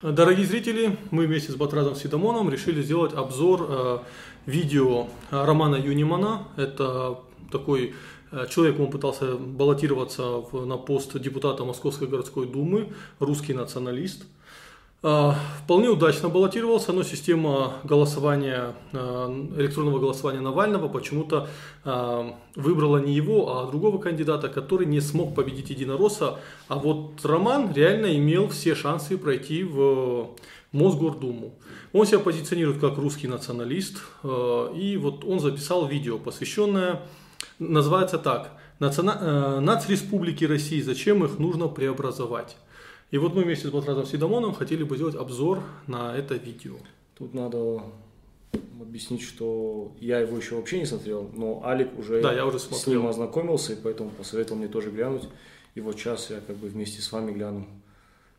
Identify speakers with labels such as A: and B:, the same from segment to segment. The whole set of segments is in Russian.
A: Дорогие зрители, мы вместе с Батразом Сидомоном решили сделать обзор э, видео Романа Юнимана. Это такой э, человек, он пытался баллотироваться в, на пост депутата Московской городской думы, русский националист – вполне удачно баллотировался, но система голосования, а, электронного голосования Навального почему-то а, выбрала не его, а другого кандидата, который не смог победить единоросса. А вот Роман реально имел все шансы пройти в Мосгордуму. Он себя позиционирует как русский националист, и вот он записал видео, посвященное, называется так, «Нацреспублики России, зачем их нужно преобразовать?». И вот мы вместе с Батразом Сидомоном хотели бы сделать обзор на это видео.
B: Тут надо объяснить, что я его еще вообще не смотрел, но Алик уже,
A: да, я уже
B: с ним ознакомился, и поэтому посоветовал мне тоже глянуть. И вот сейчас я как бы вместе с вами гляну,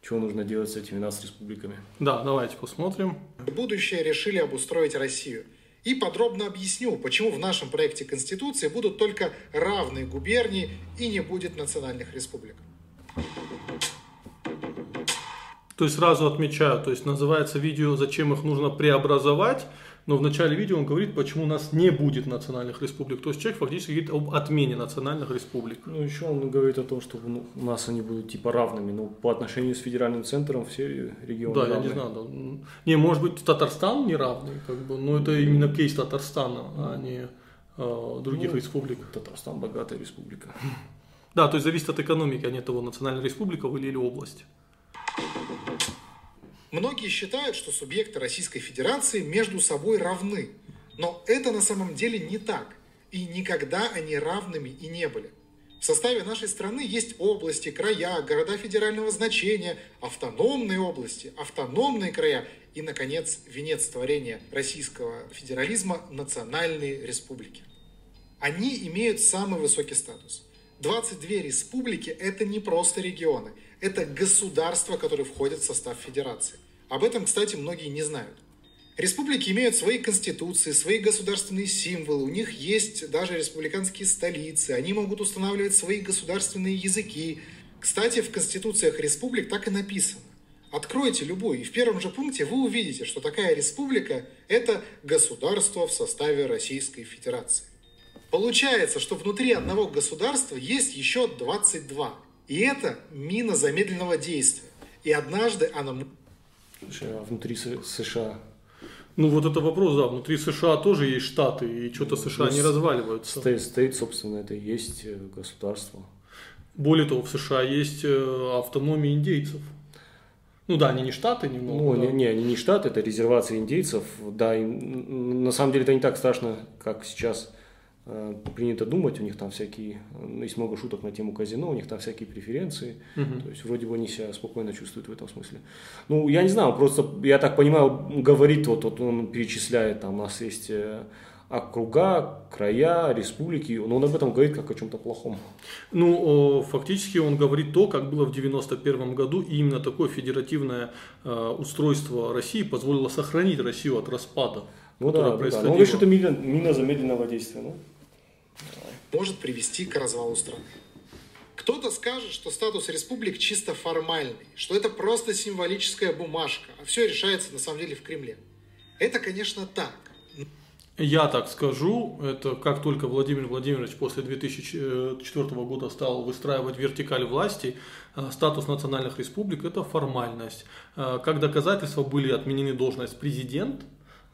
B: что нужно делать с этими нас республиками.
A: Да, давайте посмотрим.
C: Будущее решили обустроить Россию. И подробно объясню, почему в нашем проекте Конституции будут только равные губернии и не будет национальных республик.
A: То есть сразу отмечаю, то есть называется видео «Зачем их нужно преобразовать?», но в начале видео он говорит, почему у нас не будет национальных республик. То есть человек фактически говорит об отмене национальных республик.
B: Ну, еще он говорит о том, что ну, у нас они будут типа равными. Ну, по отношению с федеральным центром все регионы
A: Да,
B: равны.
A: я не знаю. Да. Не, может быть, Татарстан не равный, как бы, но это именно кейс Татарстана, а не э, других
B: ну,
A: республик.
B: Татарстан богатая республика.
A: Да, то есть зависит от экономики, а не того, национальная республика или, или область.
C: Многие считают, что субъекты Российской Федерации между собой равны. Но это на самом деле не так. И никогда они равными и не были. В составе нашей страны есть области, края, города федерального значения, автономные области, автономные края и, наконец, венец творения российского федерализма – национальные республики. Они имеют самый высокий статус. 22 республики – это не просто регионы – это государства, которые входят в состав федерации. Об этом, кстати, многие не знают. Республики имеют свои конституции, свои государственные символы, у них есть даже республиканские столицы, они могут устанавливать свои государственные языки. Кстати, в конституциях республик так и написано. Откройте любой, и в первом же пункте вы увидите, что такая республика – это государство в составе Российской Федерации. Получается, что внутри одного государства есть еще 22. И это мина замедленного действия. И однажды она...
B: Слушай, а внутри США?
A: Ну вот это вопрос, да, внутри США тоже есть штаты, и что-то США ну, не разваливаются.
B: Стейт, стейт, собственно, это и есть э, государство.
A: Более того, в США есть э, автономия индейцев. Ну да, они не штаты немного.
B: Ну,
A: да.
B: не, не, они не штаты, это резервация индейцев. Да, и, на самом деле это не так страшно, как сейчас принято думать, у них там всякие, ну, есть много шуток на тему казино, у них там всякие преференции, uh-huh. то есть вроде бы они себя спокойно чувствуют в этом смысле. Ну, я не знаю, просто, я так понимаю, говорит, вот, вот он перечисляет, там у нас есть э, округа, края, республики, но он об этом говорит как о чем-то плохом.
A: Ну, фактически он говорит то, как было в 91 году, и именно такое федеративное э, устройство России позволило сохранить Россию от распада.
B: Ну да, ну да. Но он что это мина, мина замедленного действия. Ну
C: может привести к развалу страны. Кто-то скажет, что статус республик чисто формальный, что это просто символическая бумажка, а все решается на самом деле в Кремле. Это, конечно, так.
A: Я так скажу, это как только Владимир Владимирович после 2004 года стал выстраивать вертикаль власти, э, статус национальных республик – это формальность. Э, как доказательство были отменены должность президент,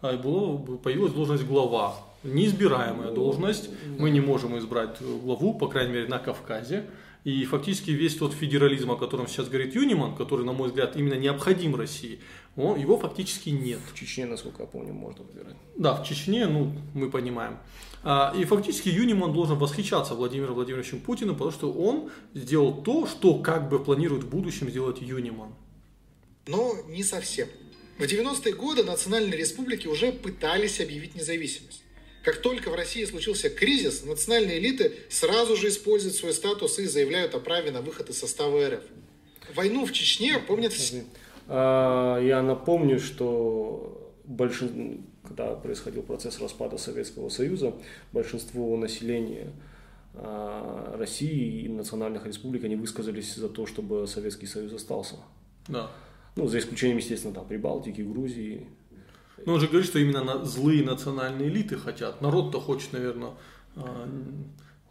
A: а было, появилась должность глава неизбираемая должность. Мы не можем избрать главу, по крайней мере, на Кавказе. И фактически весь тот федерализм, о котором сейчас говорит Юниман, который, на мой взгляд, именно необходим России, он, его фактически нет.
B: В Чечне, насколько я помню, можно выбирать.
A: Да, в Чечне, ну, мы понимаем. А, и фактически Юниман должен восхищаться Владимиром Владимировичем Путиным, потому что он сделал то, что как бы планирует в будущем сделать Юниман.
C: Но не совсем. В 90-е годы национальные республики уже пытались объявить независимость. Как только в России случился кризис, национальные элиты сразу же используют свой статус и заявляют о праве на выход из состава РФ. Войну в Чечне помнят все.
B: А, я напомню, что большинство, когда происходил процесс распада Советского Союза, большинство населения а, России и национальных республик, они высказались за то, чтобы Советский Союз остался.
A: Да.
B: Ну, за исключением, естественно, там, Прибалтики, Грузии.
A: Но он же говорит, что именно на злые национальные элиты хотят. Народ-то хочет, наверное, а,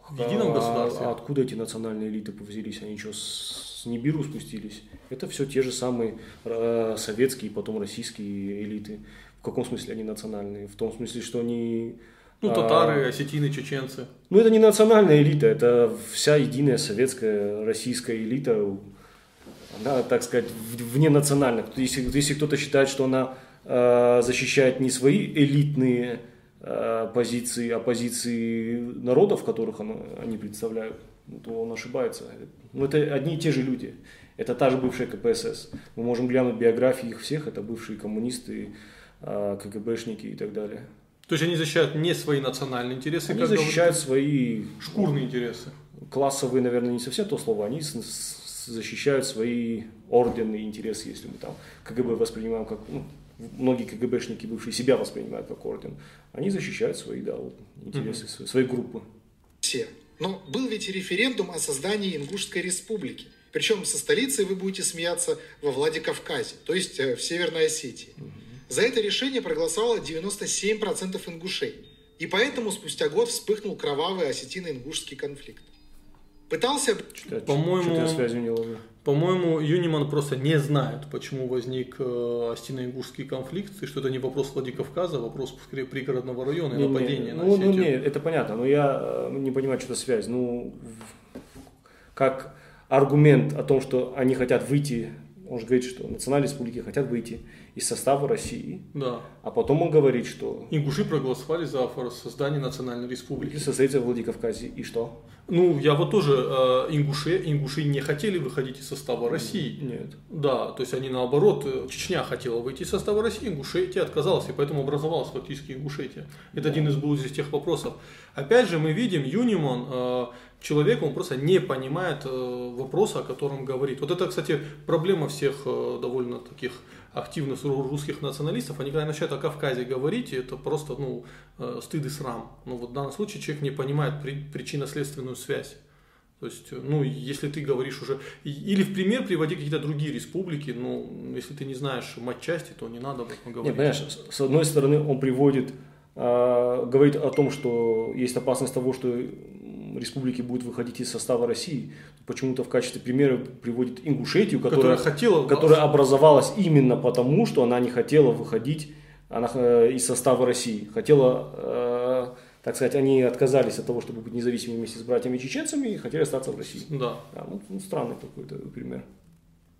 A: в едином
B: а,
A: государстве.
B: А откуда эти национальные элиты взялись? Они что, с Нибиру спустились? Это все те же самые э, советские, потом российские элиты. В каком смысле они национальные? В том смысле, что они...
A: Ну, татары, осетины, чеченцы.
B: Ну, это не национальная элита, это вся единая советская, российская элита, она, так сказать, вне национальных. Если, если кто-то считает, что она э, защищает не свои элитные э, позиции, а позиции народов, которых она, они представляют, то он ошибается. Ну, это одни и те же люди. Это та же бывшая КПСС. Мы можем глянуть биографии их всех, это бывшие коммунисты, э, КГБшники и так далее.
A: То есть они защищают не свои национальные интересы,
B: они защищают свои
A: шкурные интересы.
B: Классовые, наверное, не совсем то слово. Они защищают свои орденные интересы, если мы там КГБ воспринимаем как ну, многие КГБшники бывшие себя воспринимают как орден. Они защищают свои да, интересы, mm-hmm. своей группы.
C: Все. Но был ведь и референдум о создании Ингушской республики. Причем со столицей вы будете смеяться во Владикавказе, то есть э, в Северной Осетии. Mm-hmm. За это решение проголосовало 97% ингушей. И поэтому спустя год вспыхнул кровавый осетино-ингушский конфликт. Пытался...
A: По-моему, по-моему, Юниман просто не знает, почему возник э, осетино-ингушский конфликт, и что это не вопрос Владикавказа, а вопрос скорее пригородного района и нападения
B: не, на ну, ну, не, это понятно, но я э, не понимаю, что это связь. Ну, как аргумент о том, что они хотят выйти, он же говорит, что национальные республики хотят выйти из состава России.
A: Да.
B: А потом он говорит, что...
A: Ингуши проголосовали за создание национальной республики.
B: Состоится в Владикавказе. И что?
A: Ну, я вот тоже, э, ингуши, ингуши не хотели выходить из состава России.
B: Нет.
A: Да, то есть они наоборот, э, Чечня хотела выйти из состава России, Ингушетия отказалась, и поэтому образовалась фактически Ингушетия. Это да. один из был из тех вопросов. Опять же, мы видим, Юнимон, э, человек, он просто не понимает э, вопроса, о котором говорит. Вот это, кстати, проблема всех э, довольно таких активных русских националистов, они когда начинают о Кавказе говорить, это просто ну, э, стыд и срам. Ну вот в данном случае человек не понимает при, причинно-следственную связь. То есть, ну, если ты говоришь уже, или в пример приводи какие-то другие республики, ну, если ты не знаешь матчасти, то не надо об этом говорить.
B: Не, понимаешь, с одной стороны, он приводит, э, говорит о том, что есть опасность того, что республики будут выходить из состава России. Почему-то в качестве примера приводит Ингушетию, которая, которая, хотела, которая образовалась именно потому, что она не хотела выходить она, э, из состава России. Хотела, э, так сказать, они отказались от того, чтобы быть независимыми вместе с братьями-чеченцами и хотели остаться в России.
A: Да.
B: да ну, ну, странный какой-то пример.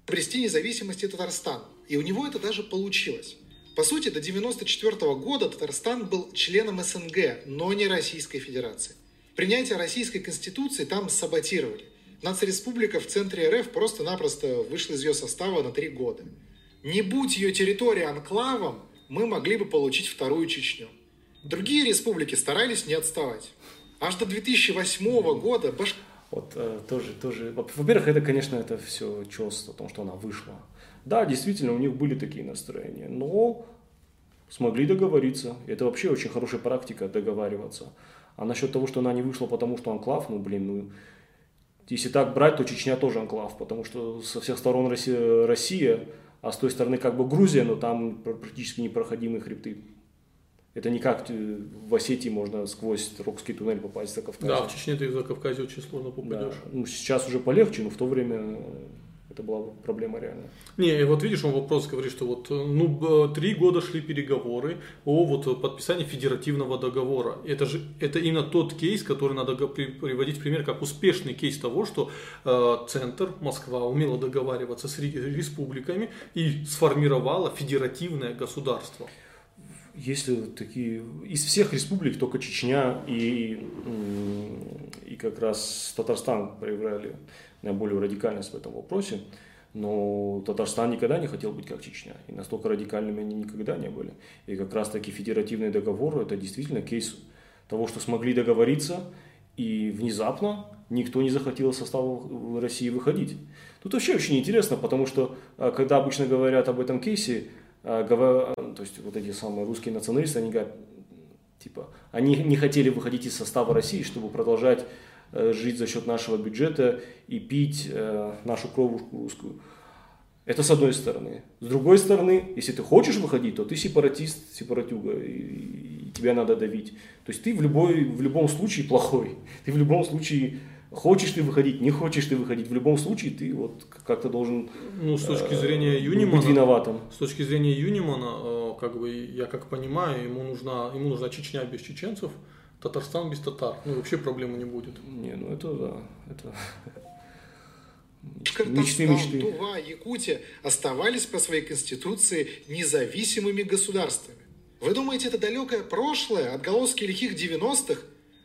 C: Обрести независимости Татарстан. И у него это даже получилось. По сути, до 1994 года Татарстан был членом СНГ, но не Российской Федерации. Принятие российской конституции там саботировали. Нацреспублика в центре РФ просто-напросто вышла из ее состава на три года. Не будь ее территория анклавом, мы могли бы получить вторую Чечню. Другие республики старались не отставать. Аж до 2008 года баш...
B: Вот э, тоже, тоже. Во-первых, это, конечно, это все чувство о том, что она вышла. Да, действительно, у них были такие настроения, но смогли договориться. Это вообще очень хорошая практика договариваться. А насчет того, что она не вышла, потому что анклав, ну, блин, ну, если так брать, то Чечня тоже анклав, потому что со всех сторон Россия, Россия а с той стороны как бы Грузия, но там практически непроходимые хребты. Это не как э, в Осетии можно сквозь Рокский туннель попасть за Кавказ.
A: Да, в Чечне ты за Кавказе очень сложно попадешь. Да.
B: Ну, сейчас уже полегче, но в то время это была проблема реально.
A: Не, вот видишь, он вопрос говорит, что вот ну три года шли переговоры о вот подписании федеративного договора. Это же это именно тот кейс, который надо приводить в пример как успешный кейс того, что э, центр Москва умела договариваться с республиками и сформировала федеративное государство.
B: Если такие из всех республик только Чечня и и как раз Татарстан проявляли наиболее радикальность в этом вопросе. Но Татарстан никогда не хотел быть как Чечня. И настолько радикальными они никогда не были. И как раз таки федеративный договор – это действительно кейс того, что смогли договориться, и внезапно никто не захотел из состава России выходить. Тут вообще очень интересно, потому что а, когда обычно говорят об этом кейсе, а, то есть вот эти самые русские националисты, они говорят, типа, они не хотели выходить из состава России, чтобы продолжать жить за счет нашего бюджета и пить э, нашу кровушку русскую. Это с одной стороны. С другой стороны, если ты хочешь выходить, то ты сепаратист, сепаратюга, и, и тебя надо давить. То есть ты в, любой, в любом случае плохой. Ты в любом случае хочешь ты выходить, не хочешь ты выходить. В любом случае ты вот как-то должен
A: ну, с точки зрения Юнимана,
B: быть виноватым.
A: С точки зрения Юнимана, как бы, я как понимаю, ему нужна, ему нужна Чечня без чеченцев, Татарстан без татар. Ну, вообще проблемы не будет.
B: Не, ну это да. Это...
C: Башкортостан, мечты, Тува, Якутия оставались по своей конституции независимыми государствами. Вы думаете, это далекое прошлое, отголоски лихих 90-х?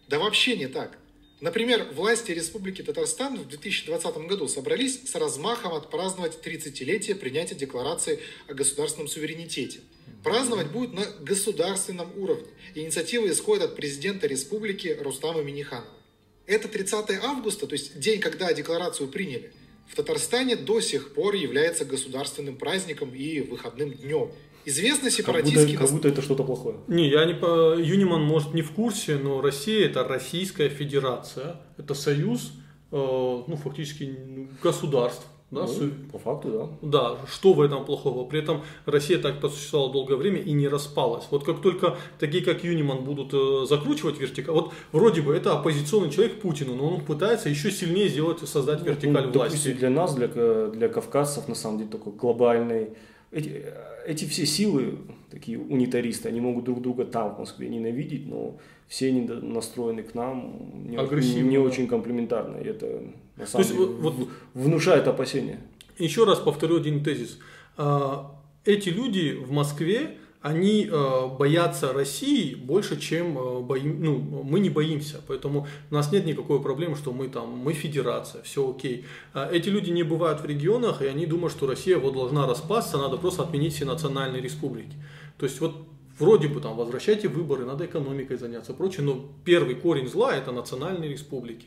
C: Да вообще не так. Например, власти Республики Татарстан в 2020 году собрались с размахом отпраздновать 30-летие принятия Декларации о государственном суверенитете. Праздновать будет на государственном уровне. Инициатива исходит от президента республики Рустама Миниханова. Это 30 августа, то есть день, когда декларацию приняли в Татарстане до сих пор является государственным праздником и выходным днем. Известно сепаратистский...
B: Как будто, как будто это что-то плохое.
A: Не, я не по... Юниман, может, не в курсе, но Россия это Российская Федерация. Это союз, э, ну, фактически государств. Да,
B: ну, по факту,
A: да. Да, что в этом плохого? При этом Россия так просуществовала долгое время и не распалась. Вот как только такие, как Юниман, будут э, закручивать вертикаль, вот вроде бы это оппозиционный человек Путину, но он пытается еще сильнее сделать, создать вертикаль ну, власти. Допустим,
B: для нас, для, для кавказцев, на самом деле, такой глобальный эти, эти все силы, такие унитаристы, они могут друг друга там, в Москве, ненавидеть, но все они настроены к нам не, не очень комплементарно. И это на самом То деле есть, вот, внушает опасения.
A: Еще раз повторю один тезис. А, эти люди в Москве, они э, боятся России больше, чем э, боим, ну, мы не боимся. Поэтому у нас нет никакой проблемы, что мы там, мы федерация, все окей. Эти люди не бывают в регионах, и они думают, что Россия вот должна распасться, надо просто отменить все национальные республики. То есть вот вроде бы там возвращайте выборы, надо экономикой заняться, прочее, но первый корень зла это национальные республики.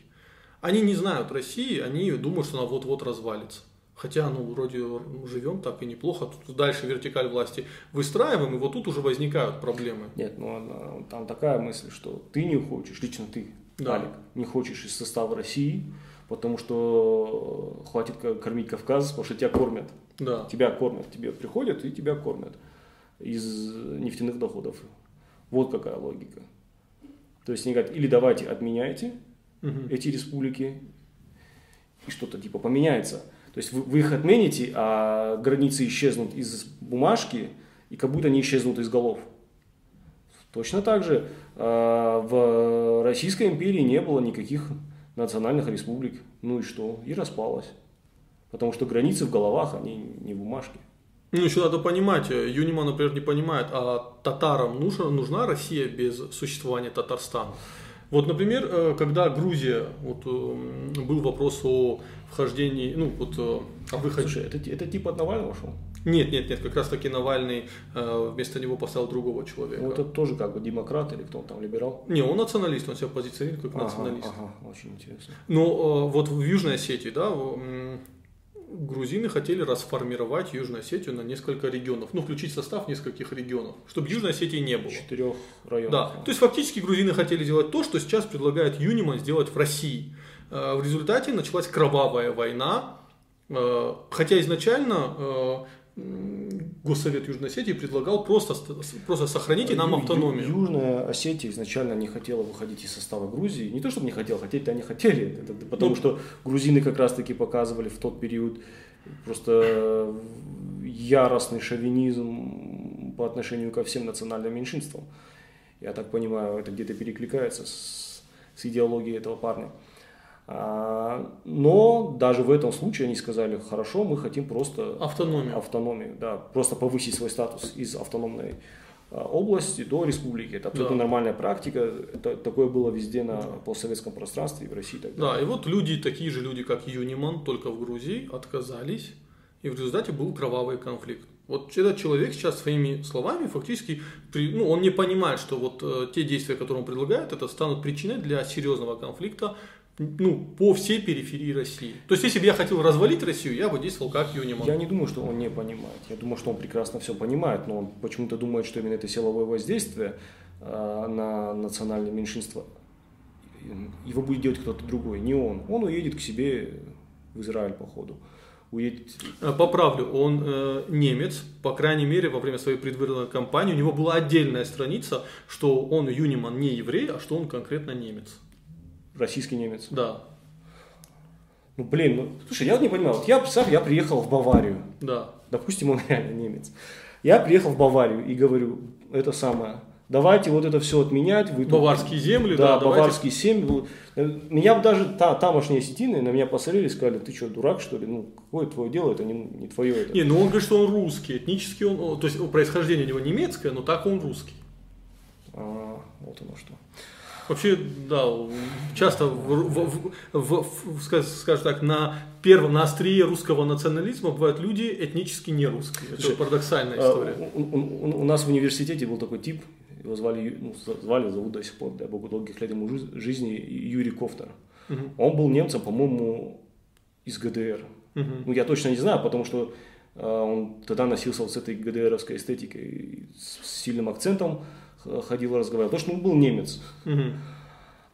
A: Они не знают России, они думают, что она вот-вот развалится. Хотя, ну, вроде живем так и неплохо, тут дальше вертикаль власти выстраиваем, и вот тут уже возникают проблемы.
B: Нет, ну, там такая мысль, что ты не хочешь, лично ты, да. Алик, не хочешь из состава России, потому что хватит кормить Кавказ, потому что тебя кормят.
A: Да.
B: Тебя кормят, тебе приходят и тебя кормят из нефтяных доходов. Вот какая логика. То есть они говорят, или давайте отменяйте угу. эти республики, и что-то типа поменяется. То есть вы, вы их отмените, а границы исчезнут из бумажки, и как будто они исчезнут из голов. Точно так же э, в Российской империи не было никаких национальных республик. Ну и что? И распалась. Потому что границы в головах, они не в бумажке.
A: Ну, еще надо понимать, Юнима, например, не понимает, а татарам нужна, нужна Россия без существования Татарстана? Вот, например, э, когда Грузия, вот э, был вопрос о вхождении, ну, вот э, о выходе.
B: Слушай, это, это типа от Навального шел?
A: Нет, нет, нет, как раз таки Навальный вместо него поставил другого человека.
B: Ну, это тоже как бы демократ или кто он там, либерал?
A: Не, он националист, он себя позиционирует как ага, националист.
B: Ага, очень интересно.
A: Но вот в Южной Осетии, да, грузины хотели расформировать Южную Осетию на несколько регионов, ну, включить состав нескольких регионов, чтобы Южной Осетии не было.
B: Четырех районов.
A: Да, то есть фактически грузины хотели сделать то, что сейчас предлагает Юниман сделать в России. Э, в результате началась кровавая война, э, хотя изначально э, Госсовет Южной Осетии предлагал просто, просто сохраните нам автономию.
B: Южная Осетия изначально не хотела выходить из состава Грузии. Не то, чтобы не хотела, хотеть-то они хотели. Это потому ну, что грузины как раз-таки показывали в тот период просто яростный шовинизм по отношению ко всем национальным меньшинствам. Я так понимаю, это где-то перекликается с, с идеологией этого парня. А, но даже в этом случае они сказали, хорошо, мы хотим просто
A: автономию,
B: автономию да, просто повысить свой статус из автономной а, области до республики. Это абсолютно да. нормальная практика. Это, такое было везде на да. постсоветском пространстве и в России.
A: Тогда. Да, и вот люди, такие же люди, как Юниман, только в Грузии, отказались, и в результате был кровавый конфликт. Вот этот человек сейчас своими словами фактически, ну, он не понимает, что вот э, те действия, которые он предлагает, это станут причиной для серьезного конфликта ну, по всей периферии России. То есть, если бы я хотел развалить Россию, я бы действовал как Юниман.
B: Я не думаю, что он не понимает. Я думаю, что он прекрасно все понимает, но он почему-то думает, что именно это силовое воздействие э, на национальное меньшинство его будет делать кто-то другой, не он. Он уедет к себе в Израиль, походу. уедет.
A: Э, Поправлю, он э, немец, по крайней мере, во время своей предвыборной кампании у него была отдельная страница, что он Юниман не еврей, а что он конкретно немец.
B: Российский немец.
A: Да,
B: Ну, блин, ну, слушай, я вот не понимаю. Вот я, представь, я приехал в Баварию.
A: да.
B: Допустим, он реально немец. Я приехал в Баварию и говорю, это самое, давайте вот это все отменять. Вы тут-
A: Баварские земли,
B: да,
A: да, давайте.
B: баварские семьи. Вот. Э, Меня бы даже та, тамошние осетины на меня посмотрели и сказали, ты что, дурак, что ли? Ну, какое твое дело, это не, не твое. Это.
A: Не, ну он говорит, что он русский, этнически он, то есть происхождение у него немецкое, но так он русский.
B: А, вот оно что.
A: Вообще, да, часто, в, в- в- в- в- скаж- скажем так, на первом, на острие русского национализма бывают люди этнически не русские. Это
B: Слушай,
A: парадоксальная
B: А,
A: история.
B: У, у- у- нас в университете был такой тип, его звали, ну, звали, зовут до сих пор, дай богу, долгих лет ему жи- жизни, Юрий Кофтер.
A: Мгм.
B: Он был немцем, по-моему, из ГДР.
A: Мгм.
B: Ну, я точно не знаю, потому что э, он тогда носился вот с этой ГДРовской эстетикой, с сильным акцентом х- ходил, разговаривал. Потому что он был немец.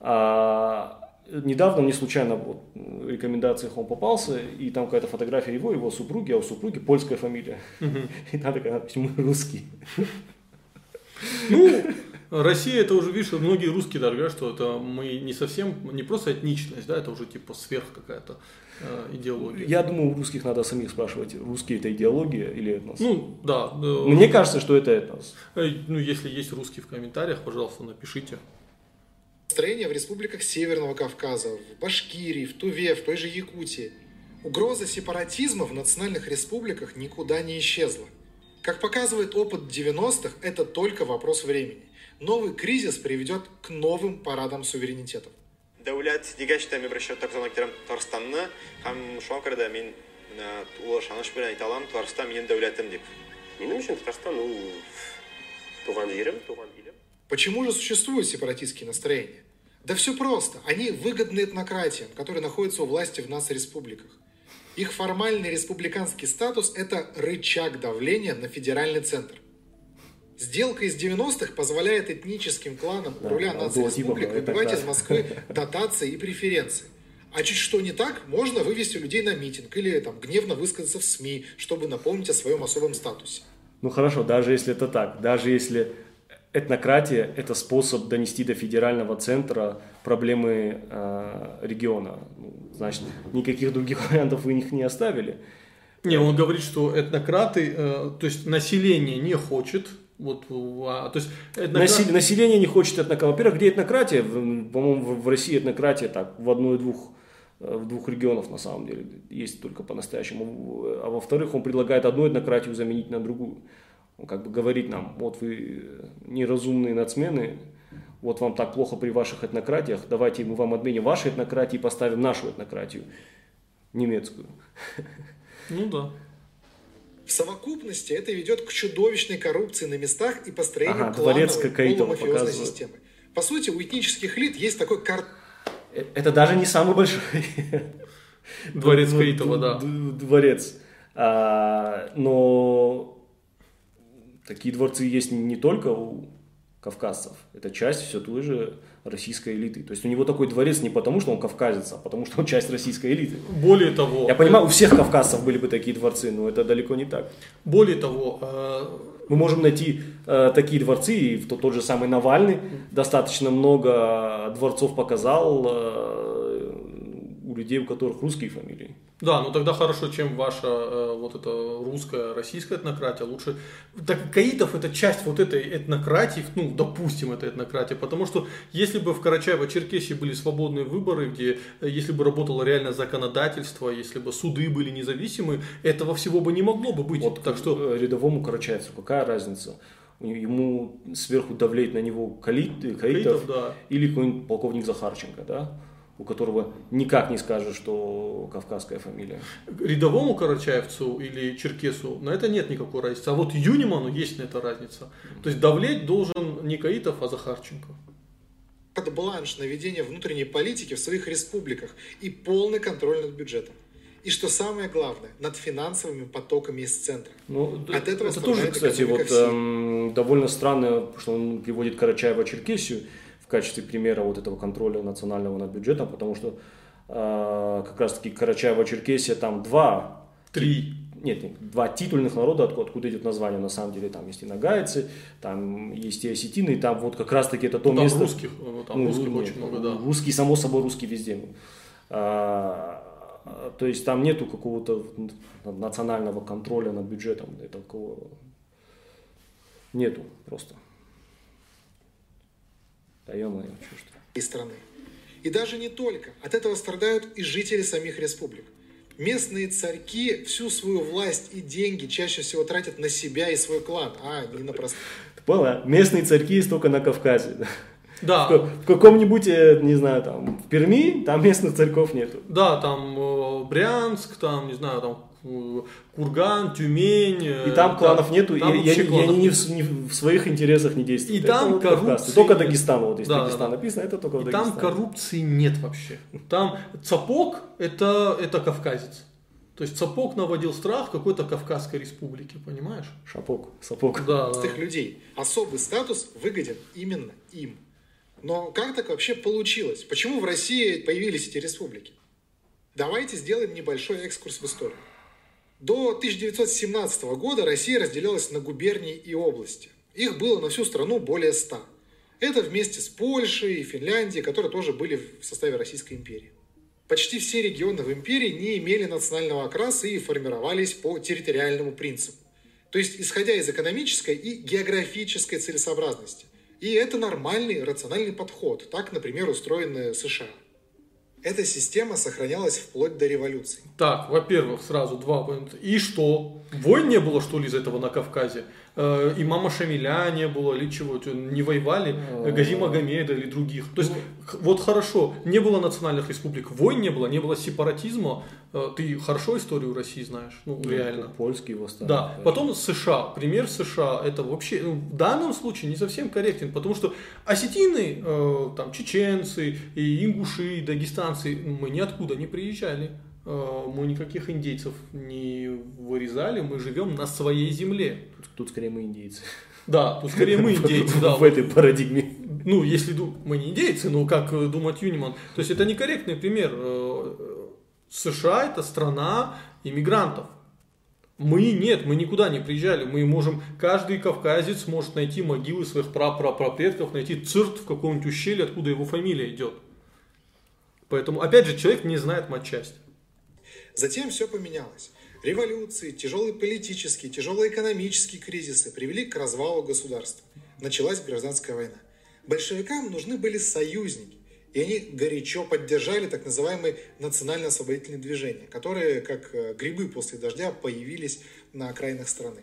B: А недавно мне случайно вот, в рекомендациях он попался, и там какая-то фотография его, его супруги, а у супруги польская фамилия. И там такая надпись «Мы русские».
A: Ну, Россия, это уже, видишь, многие русские даже говорят, что это мы не совсем, не просто этничность, да, это уже типа сверх какая-то э, идеология.
B: Я думаю, у русских надо самих спрашивать, русские это идеология или этнос.
A: Ну, да. э,
B: Мне кажется, что это этнос.
A: э, Ну, если есть русские в комментариях, пожалуйста, напишите.
C: Настроение в республиках Северного Кавказа, в Башкирии, в Туве, в той же Якутии. Угроза сепаратизма в национальных республиках никуда не исчезла. Как показывает опыт 90-х, это только вопрос времени. Новый кризис приведет к новым парадам суверенитетов.
D: Дәулет дигәч тә мин беренче тапкыр китерәм Татарстанны һәм шуңа күрә дә мин улы ышаныч белән әйтә алам Татарстан минем дәүләтем дип.
E: Минем өчен Татарстан ул туган җирем, туган илем.
C: Почему же существуют сепаратистские настроения? Да все просто. Они выгодны этнократиям, которые находятся у власти в нас республиках. Их формальный республиканский статус – это рычаг давления на федеральный центр. Сделка из 90-х позволяет этническим кланам у
B: Да,
C: руля
B: а
C: наций
B: было типа,
C: республик
B: это
C: выбивать
B: да.
C: из Москвы дотации и преференции. А чуть что не так, можно вывести людей на митинг или там, гневно высказаться в СМИ, чтобы напомнить о своем особом статусе.
B: Ну хорошо, даже если это так, даже если этнократия – это способ донести до федерального центра проблемы э, региона, ну, значит, никаких других вариантов вы их не оставили.
A: Не, он говорит, что этнократы, э, то есть население не хочет, вот, а, то есть этнократ-
B: Наси- население не хочет этнократии. Во-первых, где этнократия? По-моему, в- России этнократия так, в одной-двух э, в двух регионов на самом деле есть только по-настоящему. А во-вторых, он предлагает одну этнократию заменить на другую. Он как бы говорит нам, вот вы неразумные нацмены, вот вам так плохо при ваших этнократиях, давайте мы вам отменим ваши этнократии и поставим нашу этнократию, немецкую.
A: Ну да.
C: В совокупности это ведет к чудовищной коррупции на местах и построению
B: Ага, дворец
C: клановой полумафиозной системы. По сути, у этнических элит есть такой кар...
B: Э, Это даже не самый большой
A: Дворец
B: д-
A: Каитова,
B: д-
A: да.
B: Дворец. А, но такие дворцы есть не только у кавказцев. Это часть все той же российской элиты. То есть у него такой дворец не потому, что он кавказец, а потому, что он часть российской элиты.
A: Более того,
B: Я понимаю, у всех кавказцев были бы такие дворцы, но это далеко не так.
A: более того, э,
B: Мы можем найти э, такие дворцы, и в тот, тот же самый Навальный достаточно много дворцов показал э, у людей, у которых русские фамилии.
A: Да, ну тогда хорошо, чем ваша э, вот эта русская, российская этнократия. Лучше. Так Каитов это часть вот этой этнократии, ну, допустим, это этнократия, потому что если бы в Карачаево-Черкесии были свободные выборы, где э, если бы работало реальное законодательство, если бы суды были независимы, этого всего бы не могло бы быть.
B: Вот
A: так что
B: э, рядовому карачаевцу какая разница? Ему сверху давлеет на него Калит, э, Каитов,
A: Каитов, да.
B: или какой-нибудь полковник Захарченко, да? У которого никак не скажешь, что кавказская фамилия.
A: рядовому карачаевцу или черкесу на это нет никакой разницы. А вот Юниману есть на это разница. То есть давлеть должен не Каитов, а Захарченко.
C: бланш на ведение внутренней политики в своих республиках и полный контроль над бюджетом. И что самое главное, над финансовыми потоками из центра.
B: Ну,
C: От этого
B: это тоже, кстати, вот эм, довольно странно, что он приводит Карачаева-Черкесию качестве примера вот этого контроля национального над бюджетом, потому что э, как раз-таки Карачаева-Черкесия там два
A: Три.
B: Нет, нет, два титульных народа, откуда, откуда идет название, на самом деле, там есть и нагайцы, там есть и осетины, и там вот как раз-таки это то
A: Ну, там
B: место...
A: русских, э, там русских
B: нет,
A: очень много, да.
B: Русский, само собой, русский везде. А, то есть там нету какого-то национального контроля над бюджетом, такого нету просто. Да ё-моё, ж ты.
C: и страны. И даже не только. От этого страдают и жители самих республик. Местные царьки всю свою власть и деньги чаще всего тратят на себя и свой клан, а не на простых.
B: Ты поняла? Местные царьки есть только на Кавказе.
A: Да,
B: В в каком-нибудь, э, не знаю, там, в Перми, там местных царьков нету.
A: да, там э, Брянск, там, не знаю, там Курган, Тюмень. э,
B: И там кланов нету, и,
A: там
B: и и
A: кланов
B: они не, в, не в своих интересах не действуют.
A: И там
B: вот
A: коррупции
B: Только. Дагестан, вот если
A: Да,
B: Дагестан
A: да.
B: написано, это только в
A: И там
B: Дагестане.
A: коррупции нет вообще. Там Цапок это, это кавказец. То есть Цапок наводил страх в какой-то Кавказской республике, понимаешь?
B: Шапок, сапог.
A: Да, да.
C: людей. Особый статус выгоден именно им. Но как так вообще получилось? Почему в России появились эти республики? Давайте сделаем небольшой экскурс в историю. До 1917 года Россия разделялась на губернии и области. Их было на всю страну более 100. Это вместе с Польшей и Финляндией, которые тоже были в составе Российской империи. Почти все регионы в империи не имели национального окраса и формировались по территориальному принципу. То есть, исходя из экономической и географической целесообразности. И это нормальный, рациональный подход. Так, например, устроены США. Эта система сохранялась вплоть до революции.
A: Так, во-первых, сразу два момента. И что? Войн не было, что ли, из этого на Кавказе? Э, имама Шамиля не было или чего? Не воевали? Гази Магомеда или других? То есть, х- вот хорошо, не было национальных республик, войн не было, не было сепаратизма. Э, Ты хорошо историю России знаешь? Ну, реально.
B: Польский восстание.
A: Да,
B: конечно.
A: потом США. Пример США это вообще ну, в данном случае не совсем корректен, потому что осетины, э, там чеченцы, и ингуши, и дагестанцы, ну, мы ниоткуда не приезжали. Э, мы никаких индейцев не вырезали, мы живем на своей земле.
B: Тут, скорее мы индейцы.
A: Да, тут скорее мы индейцы, да.
B: В этой парадигме.
A: Ну, если мы не индейцы, но как э, думать Юниман. То есть это некорректный пример. Э, США это страна иммигрантов. Мы нет, мы никуда не приезжали. Мы можем, каждый кавказец может найти могилы своих прапрапрапредков, найти цирт в каком-нибудь ущелье, откуда его фамилия идет. Поэтому, опять же, человек не знает матчасть.
C: Затем все поменялось. Революции, тяжелые политические, тяжелые экономические кризисы привели к развалу государства. Началась гражданская война. Большевикам нужны были союзники, и они горячо поддержали так называемые национально-освободительные движения, которые, как э, грибы после дождя, появились на окраинах страны.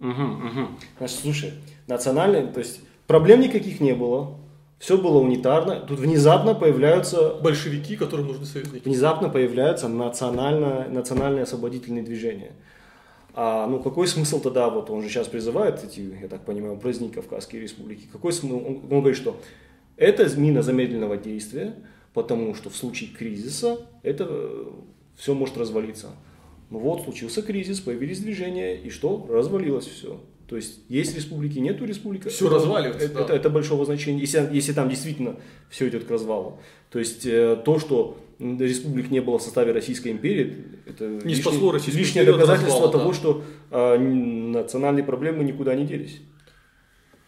B: Угу, угу. Значит, слушай, национальные, то есть проблем никаких не было, все было унитарно, тут внезапно появляются
A: Большевики, которым нужны союзники.
B: внезапно появляются национально, национальные освободительные движения. А, ну, какой смысл тогда, вот он же сейчас призывает эти, я так понимаю, праздники Кавказские республики, какой смысл, он, он говорит, что это мина замедленного действия, потому что в случае кризиса это все может развалиться. Ну вот, случился кризис, появились движения, и что? Развалилось все. То есть есть республики, нету республики.
A: Всё
B: это-
A: разваливается,
B: Это,
A: да.
B: это, это большого значения, если, если там действительно все идет к развалу. То есть э, то, что республик не было в составе Российской империи, это
A: Не
B: лишнее-
A: спасло Российскую
B: лишнее доказательство
A: развала,
B: того,
A: да.
B: что э, национальные проблемы никуда не делись.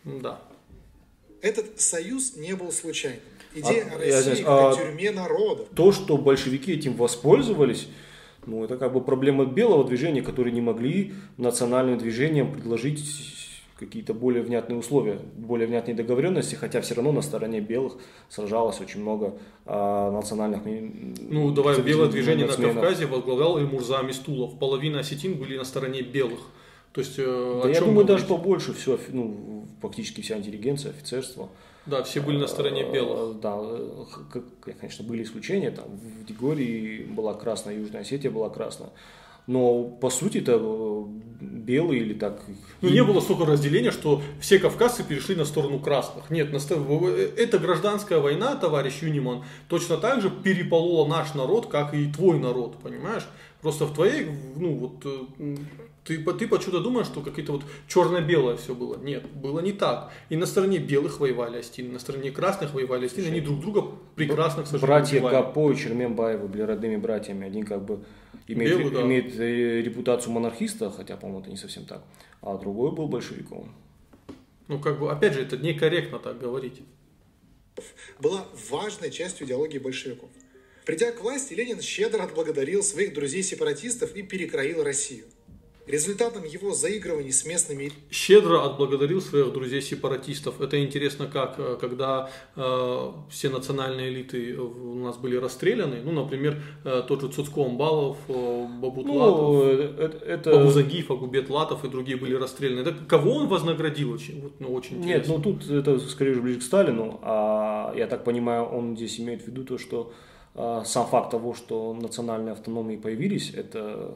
A: Да.
C: Этот союз не был случайным. Идея
B: А,
C: о
B: я
C: России
B: здесь,
C: как
B: а-
C: тюрьме народов.
B: То, что большевики этим воспользовались, ну, это как бы проблема белого движения, которые не могли национальным движениям предложить какие-то более внятные условия, более внятные договоренности, хотя все равно на стороне белых сражалось очень много а, национальных
A: Ну, давай, белое движение на. Кавказе возглавлял Эмурза Мистулов. Половина осетин были на стороне белых. То есть, э,
B: Да я думаю,
A: говорить?
B: даже побольше все, ну, практически вся интеллигенция, офицерство.
A: Да, все были на стороне
B: Э,
A: белых.
B: Да, э, конечно, были исключения. Там в Дегории была красная, Южная Осетия была красная. Но по сути это э, белые или так.
A: Ну, не было столько разделения, что все кавказцы перешли на сторону красных. Нет, на э, эта гражданская война, товарищ Юниман, точно так же переполола наш народ, как и твой народ, понимаешь? Просто в твоей, ну вот, э, ты, по- ты почему-то думаешь, что какие-то вот черно-белое все было. Нет, было не так. И на стороне белых воевали Астины, на стороне красных воевали Астины, они друг друга прекрасно, к сожалению,
B: Братья
A: убивали.
B: Гапо и Черменбаевы были родными братьями. Один как бы имеет,
A: Белый, да.
B: имеет э, репутацию монархиста, хотя, по-моему, это не совсем так. А другой был большевиком.
A: Ну, как бы, опять же, это некорректно так говорить.
C: была важной частью идеологии большевиков. Придя к власти, Ленин щедро отблагодарил своих друзей-сепаратистов и перекроил Россию. Результатом его заигрываний с местными
A: Щедро отблагодарил своих друзей-сепаратистов. Это интересно как, э, когда э, все национальные элиты у нас были расстреляны, ну, например, э, тот же Цуцко Амбалов, э, Бабутлатов,
B: Ну, э, это, это-
A: Бабузагиев, Агубет Латов и другие были расстреляны. Это кого он вознаградил? Очень, вот, ну, очень
B: Нет,
A: интересно.
B: ну тут это скорее же ближе к Сталину, а я так понимаю, он здесь имеет в виду то, что сам факт того, что национальные автономии появились, это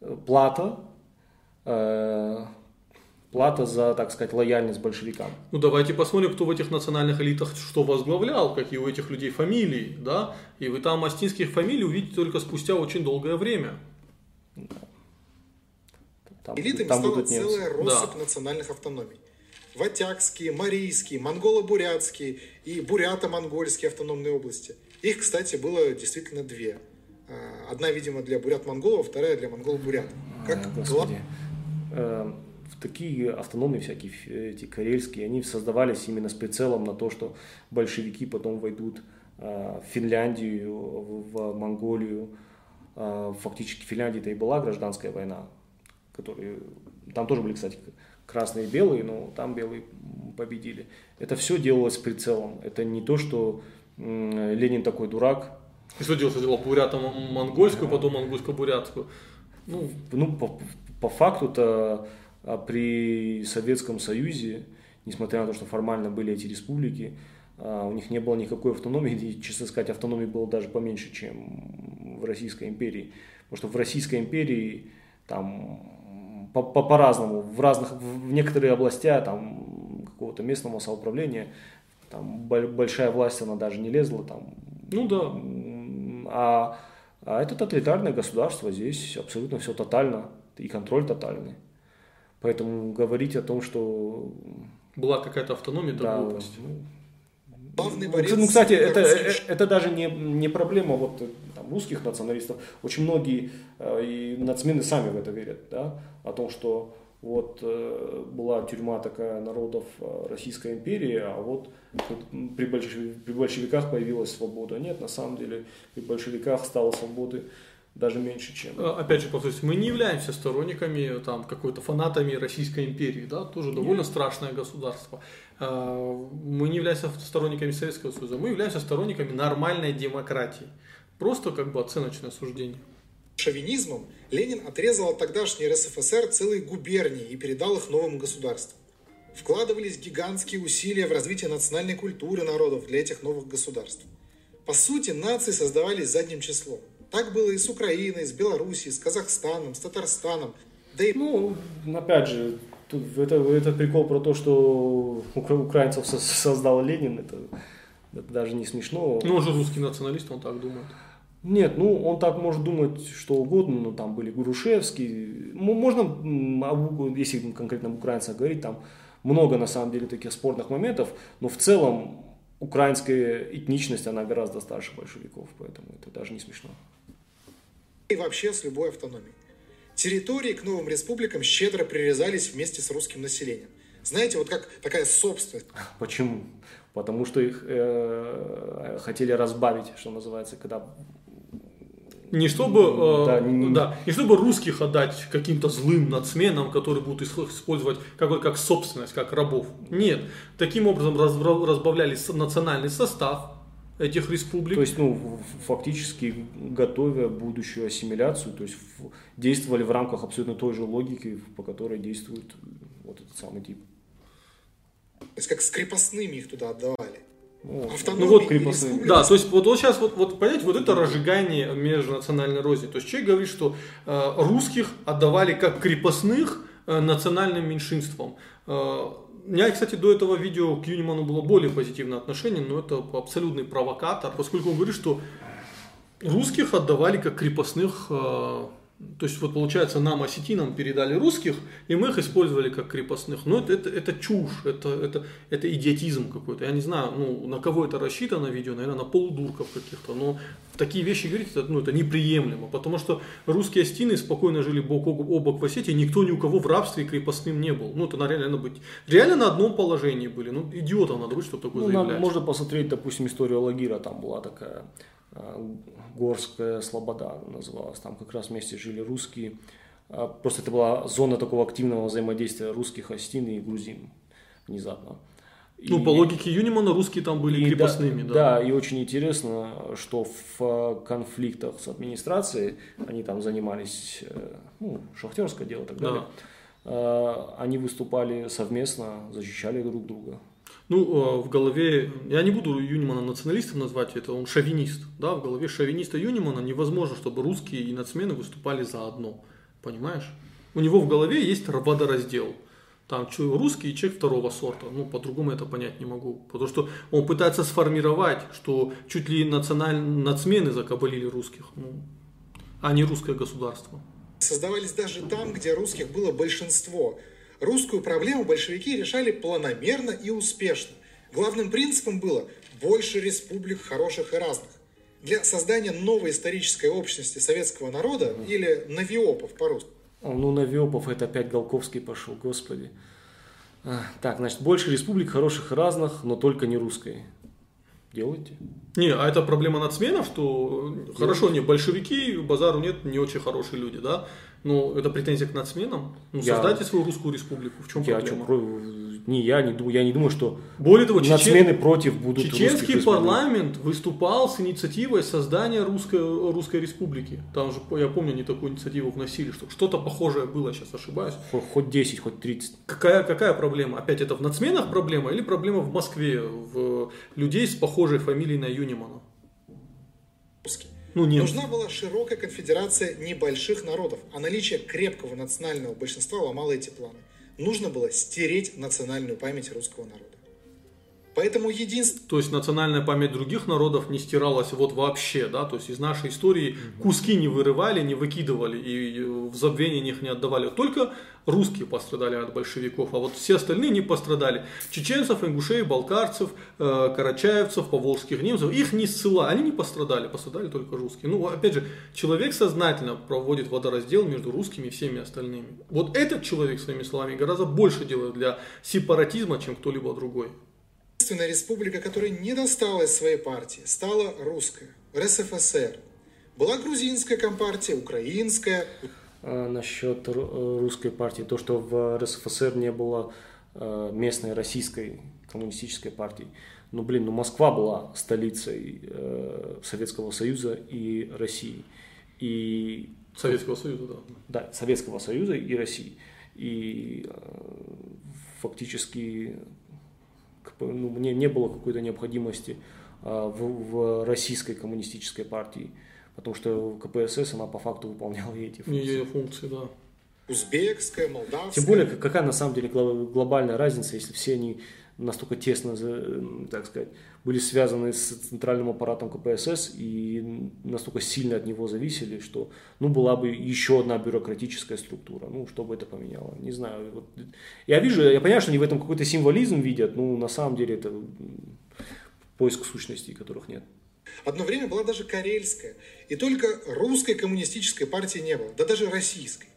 B: э, плата, э, плата за, так сказать, лояльность большевикам.
A: Ну давайте посмотрим, кто в этих национальных элитах что возглавлял, какие у этих людей фамилии, да? И вы там астинских фамилий увидите только спустя очень долгое время.
B: Там,
C: элитами
B: там
C: стала целая россыпь
A: Да.
C: национальных автономий. Ватякские, Марийские, Монголо-Бурятские и Бурято-Монгольские автономные области. Их, кстати, было действительно две. А, Одна, видимо, для бурят-монголов, вторая для монголо-бурят. Как
B: Э,
C: гла-
B: Господи. Э, в такие автономии всякие, эти карельские, они создавались именно с прицелом на то, что большевики потом войдут э, в Финляндию, в, Монголию. Э, Фактически в Финляндии-то и была гражданская война, которые, там тоже были, кстати, красные и белые, но там белые победили. Это все делалось с прицелом. Это не то, что Ленин такой дурак,
A: И что делал? Сделал бурято-монгольскую, потом монгольско-бурятскую. Ну,
B: Ну, по, по факту-то а, при Советском Союзе, несмотря на то, что формально были эти республики, а, у них не было никакой автономии, и, честно сказать, автономии было даже поменьше, чем в Российской империи. Потому что в Российской империи там по- по- по-разному, в разных, в некоторые областя там какого-то местного самоуправления, там бо- большая власть, она даже не лезла, там
A: ну да.
B: А, а это тоталитарное государство, здесь абсолютно все тотально, и контроль тотальный. Поэтому говорить о том, что...
A: Была какая-то автономия, это
B: да,
A: глупость.
B: ну,
C: главный
B: ну,
C: борец
B: ну, кстати, это, э,
C: коррупцией.
B: это даже не, не проблема вот, там, русских националистов. Очень многие э, и нацмены сами в это верят, да, о том, что вот э, была тюрьма такая народов э, Российской империи, а вот при, большев- при большевиках появилась свобода. Нет, на самом деле при большевиках стало свободы даже меньше, чем...
A: Э, Опять же, повторюсь, мы не являемся сторонниками, там, какой-то фанатами Российской империи, да, тоже довольно страшное государство. Э, Мы не являемся сторонниками Советского Союза, мы являемся сторонниками нормальной демократии. Просто как бы оценочное суждение.
C: Шовинизмом Ленин отрезал от тогдашней РСФСР целые губернии и передал их новым государствам. Вкладывались гигантские усилия в развитие национальной культуры народов для этих новых государств. По сути, нации создавались задним числом. Так было и с Украиной, с Белоруссией, с Казахстаном, с Татарстаном. Да и
B: Ну, опять же, тут это, это прикол про то, что укра- украинцев со- создал Ленин, это, это даже не смешно.
A: Ну, он же русский националист, он так думает.
B: Нет, ну он так может думать что угодно, но там были Грушевский. Можно, если конкретно об украинцах говорить, там много на самом деле таких спорных моментов, но в целом украинская этничность, она гораздо старше большевиков, поэтому это даже не смешно.
C: и вообще с любой автономией. Территории к новым республикам щедро прирезались вместе с русским населением. Знаете, вот как такая собственность.
B: Почему? Потому что их э, хотели разбавить, что называется, когда
A: Не чтобы, э,
B: Да,
A: да,
B: не-
A: не чтобы русских отдать каким-то злым нацменам, которые будут использовать как, как собственность, как рабов. Нет. Таким образом разбавляли национальный состав этих республик.
B: То есть, ну, фактически готовя будущую ассимиляцию, то есть действовали в рамках абсолютно той же логики, по которой действует вот этот самый тип.
C: То есть как с крепостными их туда отдавали.
B: Ну,
A: ну вот
B: крепостные.
A: Да, то есть вот, вот сейчас, вот, вот понимаете, вот это разжигание межнациональной розни. То есть человек говорит, что э, русских отдавали как крепостных э, национальным меньшинствам. Э, у меня, кстати, до этого видео к Юниману было более позитивное отношение, но это абсолютный провокатор, поскольку он говорит, что русских отдавали как крепостных э, то есть, вот получается, нам, осетинам, передали русских, и мы их использовали как крепостных. Но это, это, это чушь, это, это, это идиотизм какой-то. Я не знаю, ну, на кого это рассчитано видео, наверное, на полудурков каких-то. Но такие вещи говорить, это, ну, это неприемлемо. Потому что русские осетины спокойно жили бок о бок в Осетии, никто ни у кого в рабстве крепостным не был. Ну, это реально быть. Реально на одном положении были. Ну, идиотом надо быть, чтобы такое ну, заявлять.
B: Можно посмотреть, допустим, историю Лагира, там была такая Горская Слобода называлась. Там как раз вместе жили русские. А, просто это была зона такого активного взаимодействия русских, остин и грузин внезапно.
A: Ну, и, по логике Юнимана русские там были крепостными,
B: да, да. Да, и очень интересно, что в конфликтах с администрацией, они там занимались, э, ну, шахтерское дело и так далее, да. Они выступали совместно, защищали друг друга.
A: Ну, э, в голове, я не буду Юнимана националистом назвать, это он шовинист, да, в голове шовиниста Юнимана невозможно, чтобы русские и нацмены выступали заодно, понимаешь? У него в голове есть водораздел, там русский и человек второго сорта, ну, по-другому это понять не могу, потому что он пытается сформировать, что чуть ли национальные нацмены закабалили русских, ну, а не русское государство.
C: Создавались даже там, где русских было большинство – Русскую проблему большевики решали планомерно и успешно. Главным принципом было больше республик хороших и разных. Для создания новой исторической общности советского народа или навиопов по-русски.
B: Ну, навиопов это опять Голковский пошел, господи. А, так, значит, больше республик хороших и разных, но только не русской. Делайте.
A: Не, а это проблема нацменов, что Делайте. хорошо, не, большевики, базару нет, не очень хорошие люди, да, ну, это претензия к нацменам. Ну, я... создайте свою русскую республику. В чем я проблема?
B: Не я, не думаю, я не думаю, что
A: Более того,
B: нацмены чечен... против будут
A: Чеченский парламент выступал с инициативой создания русской, русской республики. Там же, я помню, они такую инициативу вносили, что что-то похожее было, сейчас ошибаюсь.
B: Хоть 10, хоть 30.
A: Какая, какая проблема? Опять это в нацменах проблема или проблема в Москве, в людей с похожей фамилией на Юнимана?
C: Ну, нет. Нужна была широкая конфедерация небольших народов, а наличие крепкого национального большинства ломало эти планы. Нужно было стереть национальную память русского народа. Поэтому единственное...
A: То есть национальная память других народов не стиралась вот вообще, да? То есть из нашей истории куски не вырывали, не выкидывали и в забвение них не отдавали. Только русские пострадали от большевиков, а вот все остальные не пострадали. Чеченцев, ингушей, балкарцев, э, карачаевцев, поволжских немцев, их не ссылали, они не пострадали, пострадали только русские. Ну, опять же, человек сознательно проводит водораздел между русскими и всеми остальными. Вот этот человек, своими словами, гораздо больше делает для сепаратизма, чем кто-либо другой
C: единственная республика, которая не досталась своей партии, стала русская, РСФСР. Была грузинская компартия, украинская.
B: А, насчет э, русской партии, то, что в РСФСР не было э, местной российской коммунистической партии. Ну, блин, ну Москва была столицей э, Советского Союза и России. И...
A: Советского Союза, да.
B: Да, Советского Союза и России. И фактически ну, мне не было какой-то необходимости а, в, в российской коммунистической партии, потому что КПСС, она по факту выполняла эти
A: функции. Ее функции, да.
C: Узбекская, молдавская.
B: Тем более, какая на самом деле глобальная разница, если все они настолько тесно, так сказать, были связаны с центральным аппаратом КПСС и настолько сильно от него зависели, что ну, была бы еще одна бюрократическая структура. Ну, что бы это поменяло? Не знаю. Вот, я вижу, я понимаю, что они в этом какой-то символизм видят, но на самом деле это поиск сущностей, которых нет.
C: Одно время была даже карельская. И только русской коммунистической партии не было, да даже российской.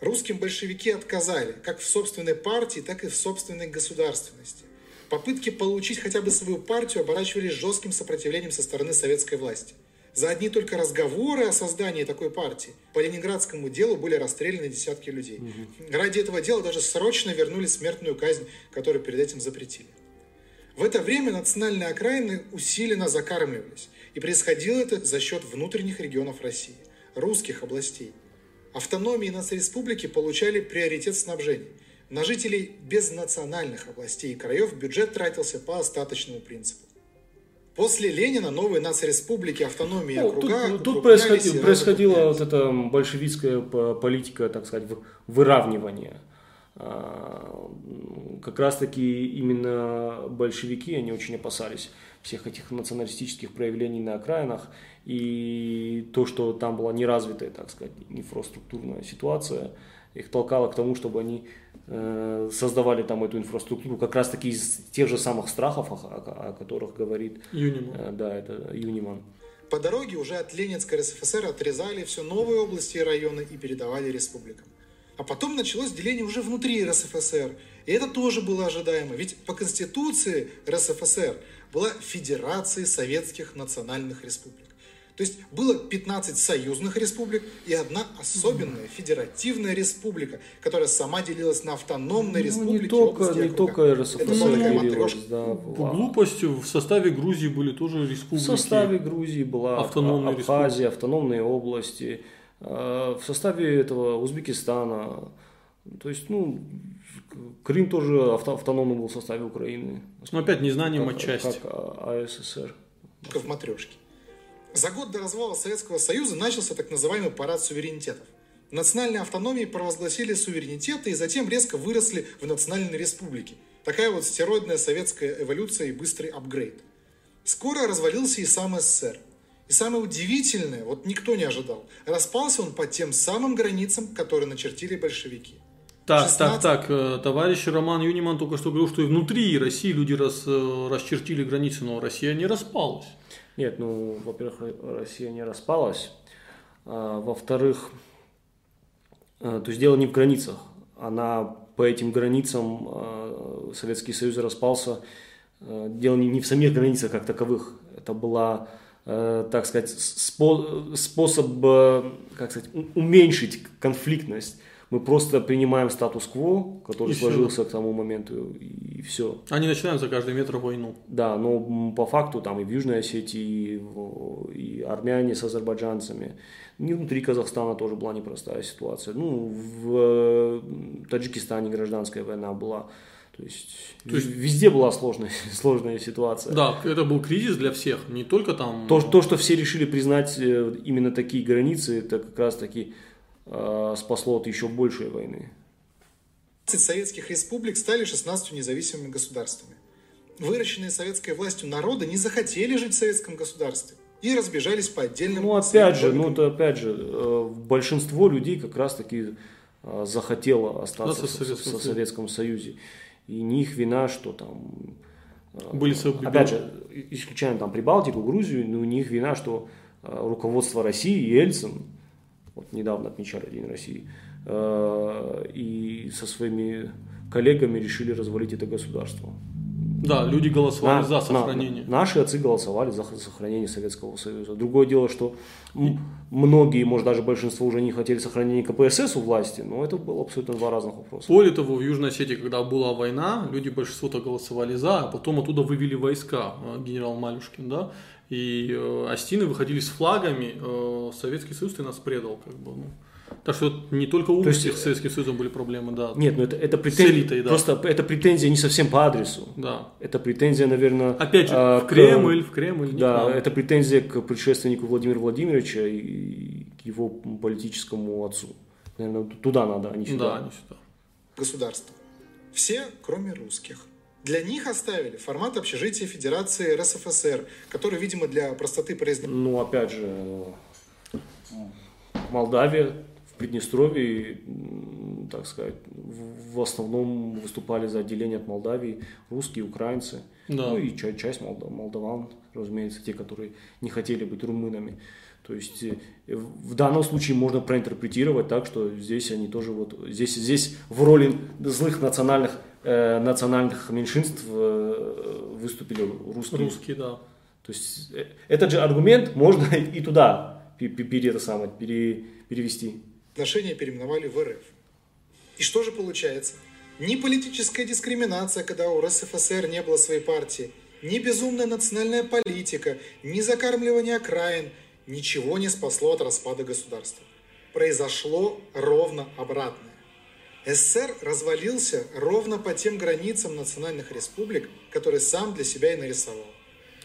C: Русским большевики отказали как в собственной партии, так и в собственной государственности. Попытки получить хотя бы свою партию оборачивались жестким сопротивлением со стороны советской власти. За одни только разговоры о создании такой партии по ленинградскому делу были расстреляны десятки людей. Угу. Ради этого дела даже срочно вернули смертную казнь, которую перед этим запретили. В это время национальные окраины усиленно закармливались. И происходило это за счет внутренних регионов России, русских областей – Автономии нацреспублики получали приоритет снабжения. На жителей без национальных областей и краев бюджет тратился по остаточному принципу. После Ленина новые нацреспублики, автономии ну, округа...
B: Тут, тут происходило, происходила вот эта большевистская политика, так сказать, выравнивания. А, как раз таки именно большевики, они очень опасались всех этих националистических проявлений на окраинах и то, что там была неразвитая, так сказать, инфраструктурная ситуация, их толкало к тому, чтобы они э, создавали там эту инфраструктуру как раз таки из тех же самых страхов, о, о, о которых говорит
A: Юниман.
B: Э, да, это Юниман.
C: По дороге уже от Ленинской РСФСР отрезали все новые области и районы и передавали республикам. А потом началось деление уже внутри РСФСР. И это тоже было ожидаемо. Ведь по Конституции РСФСР была Федерацией Советских Национальных Республик. То есть было 15 союзных республик и одна особенная федеративная республика, которая сама делилась на автономные
B: Ну,
C: республики.
B: не только, не только
C: Это
B: РСФСР
C: была такая
B: делилась, да.
A: По
B: а-
A: глупости в составе Грузии были тоже республики.
B: В составе Грузии была
A: Автономные
B: Абхазия, автономные области. э, В составе этого Узбекистана. То есть, ну, Крым тоже авто- автономный был в составе Украины.
A: Но опять незнанием
B: Как,
A: отчасти.
B: как А- АССР.
C: в матрешке. За год до развала Советского Союза начался так называемый парад суверенитетов. Национальные автономии провозгласили суверенитеты и затем резко выросли в национальные республики. Такая вот стероидная советская эволюция и быстрый апгрейд. Скоро развалился и сам СССР. И самое удивительное, вот никто не ожидал, распался он по тем самым границам, которые начертили большевики.
A: Так,
C: 16.
A: так, так, э, товарищ Роман Юниман только что говорил, что и внутри России люди рас, э, расчертили границы, но Россия не распалась.
B: Нет, ну, во-первых, Ро- Россия не распалась. А, во-вторых, а, то есть дело не в границах. Она по этим границам а, Советский Союз распался. А, дело не, не в самих границах как таковых. Это была, э, так сказать, спо- способ, э, как сказать, уменьшить конфликтность. Мы просто принимаем статус-кво, который
A: И
B: сложился к тому моменту, и все.
A: Они начинают за каждый метр войну.
B: Да, но по факту там и в Южной Осетии, и, в- и армяне с азербайджанцами. И внутри Казахстана тоже была непростая ситуация. Ну, в Таджикистане гражданская война была. То есть,
A: То есть-
B: везде была сложная, сложная ситуация.
A: Да, это был кризис для всех, не только там...
B: То, то, что все решили признать э, именно такие границы, это как раз таки спасло от еще большей войны.
C: 15 советских республик стали 16 независимыми государствами. Выращенные советской властью народы не захотели жить в советском государстве и разбежались по отдельным
B: Ну, опять же, ну, это опять же, э, большинство людей как раз-таки э, захотело остаться
A: Остаться в
B: в,
A: Советском
B: со-
A: Союзе.
B: Советском Союзе. И не их вина, что там... э,
A: Были.
B: Опять же, исключаем там Прибалтику, Грузию, но не их вина, что э, руководство России Ельцин, вот недавно отмечали День России, э, и со своими коллегами решили развалить это государство.
A: Да, люди голосовали
B: На-
A: за
B: на-
A: сохранение.
B: наши отцы голосовали за сохранение Советского Союза. Другое дело, что м- многие, может даже большинство уже не хотели сохранения КПСС у власти, но это было абсолютно два разных вопроса.
A: Более того, в Южной Осетии, когда была война, люди большинство-то голосовали за, а потом оттуда вывели войска, э, генерал Малюшкин, да, и э, Остины выходили с флагами, э, Советский Союз ты нас предал, как бы, ну. Так что не только у
B: То есть,
A: всех с Советским Союзом были проблемы, да.
B: Нет, ну это, это претензия,
A: элитой, да.
B: просто это претензия не совсем по адресу.
A: Да.
B: Это претензия, наверное...
A: Опять же,
B: а,
A: в
B: к-
A: Кремль, в Кремль, не к
B: Да, это претензия к предшественнику Владимира Владимировича и к его политическому отцу. Наверное, туда надо, а не сюда.
A: Да, не сюда.
C: государства. Все, кроме русских. Для них оставили формат общежития Федерации РСФСР, который, видимо, для простоты произношения
B: Ну, опять же, Молдавия, в Приднестровье, так сказать, в основном выступали за отделение от Молдавии русские, украинцы,
A: Да.
B: ну и ча- часть молда- молдаван, разумеется, те, которые не хотели быть румынами. То есть э, в данном случае можно проинтерпретировать так, что здесь они тоже вот здесь здесь в роли злых национальных национальных меньшинств э, выступили русские.
A: Русские, да.
B: То есть э, этот же аргумент можно и туда пе- пе- пере- это самое, пере- перевести.
C: переименовали в РФ. И что же получается? Ни политическая дискриминация, когда у РСФСР не было своей партии, ни безумная национальная политика, ни закармливание окраин – ничего не спасло от распада государства. Произошло ровно обратное. СССР развалился ровно по тем границам национальных республик, которые сам для себя и нарисовал.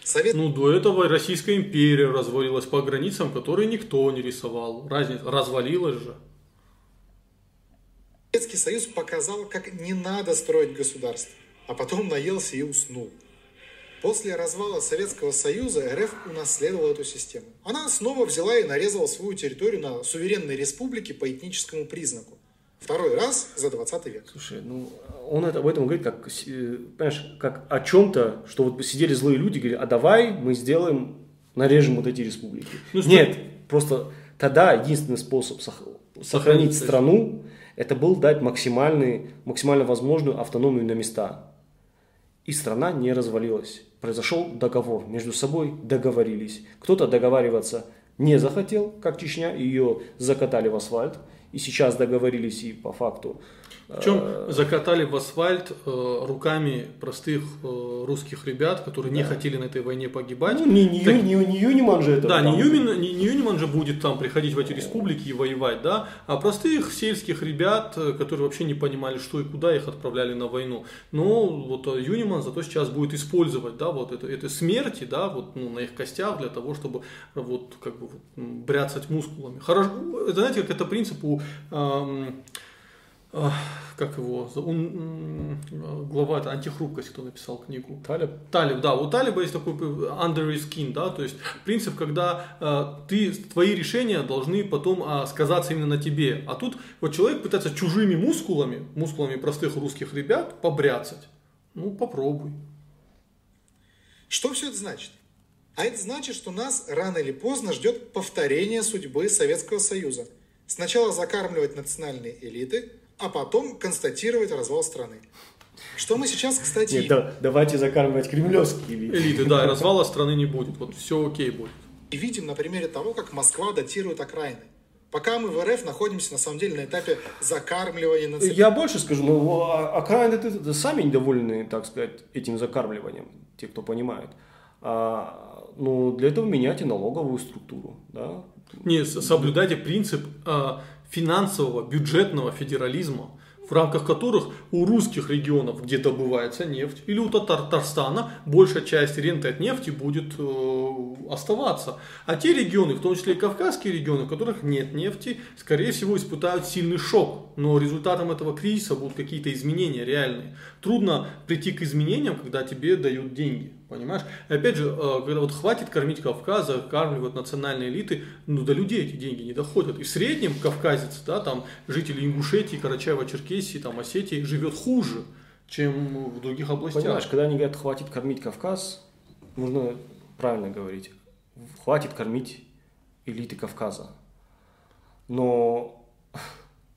C: Совет...
A: Ну, до этого Российская империя развалилась по границам, которые никто не рисовал. Разница, развалилась же.
C: Советский Союз показал, как не надо строить государство, а потом наелся и уснул. После развала Советского Союза РФ унаследовала эту систему. Она снова взяла и нарезала свою территорию на суверенные республики по этническому признаку. Второй раз за 20 век.
B: Слушай, ну он это, об этом говорит как, э, понимаешь, как о чем-то, что вот сидели злые люди, говорили, а давай мы сделаем, нарежем вот эти республики.
A: Ну, что-
B: Нет, просто тогда единственный способ сох- сохранить
A: Сохранить,
B: страну, это был дать максимальный, максимально возможную автономию на места. И страна не развалилась. Произошел договор, между собой договорились. Кто-то договариваться не захотел, как Чечня, ее закатали в асфальт. И сейчас договорились и по факту.
A: Причем
B: э,
A: закатали в асфальт э, руками простых э, русских ребят, которые не хотели на этой войне погибать.
B: Ну, не, не,
A: Так-
B: не, не Юниман же это.
A: Да, не, Юмин, не, не Юниман же будет там приходить в эти республики и воевать, да, а простых сельских ребят, э, которые вообще не понимали, что и куда их отправляли на войну. Но вот э, Юниман зато сейчас будет использовать, да, вот это, это смерти, да, вот ну, на их костях для того, чтобы вот как бы вот, бряцать мускулами. Хорошо, это знаете, как это принцип у эм, как его, он, глава, это антихрупкость, кто написал книгу.
B: Талиб.
A: Талиб, да, у Талиба есть такой э, under his skin, да, то есть принцип, когда э, ты, твои решения должны потом а, сказаться именно на тебе. А тут вот человек пытается чужими мускулами, мускулами простых русских ребят побряцать. Ну, попробуй.
C: Что все это значит? А это значит, что нас рано или поздно ждет повторение судьбы Советского Союза. Сначала закармливать национальные элиты, а потом констатировать развал страны. Что мы сейчас, кстати,
B: Нет, да- давайте закармливать кремлевские элиты.
A: Элиты, да, развала страны не будет. Вот все окей будет.
C: и видим на примере того, как Москва датирует окраины. Пока мы в РФ находимся, на самом деле, на этапе закармливания национальных
B: Я больше скажу, ну, а- окраины это, это сами недовольны, так сказать, этим закармливанием, те, кто понимает. А, ну, для этого меняйте налоговую структуру, да.
A: Не, соблюдайте принцип а, финансового, бюджетного федерализма, в рамках которых у русских регионов, где добывается нефть, или у Татар- Татарстана большая часть ренты от нефти будет э, оставаться. А те регионы, в том числе и кавказские регионы, в которых нет нефти, скорее всего испытают сильный шок. Но результатом этого кризиса будут какие-то изменения реальные. Трудно прийти к изменениям, когда тебе дают деньги. Понимаешь? И опять же, э, когда вот хватит кормить Кавказ, закармливать национальные элиты, ну до людей эти деньги не доходят. И в среднем кавказец, да, там жители Ингушетии, Карачаева-Черкесии, там Осетии живет хуже, чем в других областях.
B: Понимаешь, когда они говорят, хватит кормить Кавказ, нужно правильно говорить, хватит кормить элиты Кавказа. Но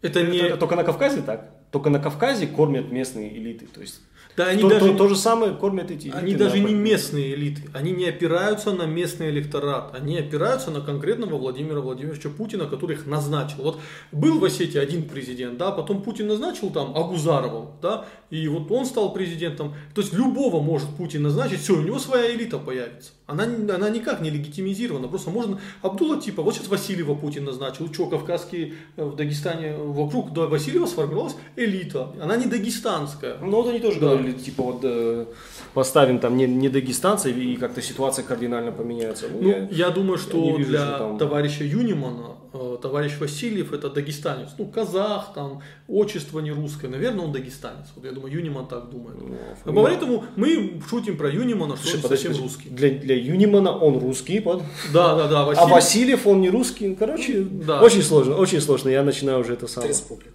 A: Это не...
B: это только на Кавказе так. Только на Кавказе кормят местные элиты. То есть
A: Да, они
B: то,
A: даже...
B: то- то же самое кормят эти элиты.
A: Они даже не местные элиты, они не опираются на местный электорат, они опираются на конкретного Владимира Владимировича Путина, который их назначил. Вот был в Осетии один президент, да, потом Путин назначил там Агузарова, да, и вот он стал президентом. То есть любого может Путин назначить, все, у него своя элита появится. Она, она никак не легитимизирована, просто можно Абдулла типа, вот сейчас Васильева Путин назначил, что, кавказские э, в Дагестане, вокруг да, Васильева сформировалась элита, она не дагестанская.
B: Ну вот они тоже
A: Да.
B: говорили, типа вот э, поставим там не, не дагестанцев и как-то ситуация кардинально поменяется. Ну,
A: Ну,
B: я-
A: я, думаю, что
B: не вижу,
A: для
B: что там-
A: товарища Юнимана, э, товарищ Васильев это дагестанец. Ну, казах, там, отчество не русское. Наверное, он дагестанец. Вот я думаю, Юниман так думает.
B: Ну,
A: А поэтому мы шутим про Юнимана, что
B: Слушай,
A: он
B: подожди,
A: совсем
B: подожди.
A: русский.
B: Для, для Юнимана он русский, под-
A: Да, да, да.
B: а
A: Васильев,
B: Васильев он не русский. Короче,
A: Да.
B: очень сложно, очень сложно. Я начинаю уже это самое.
C: республик.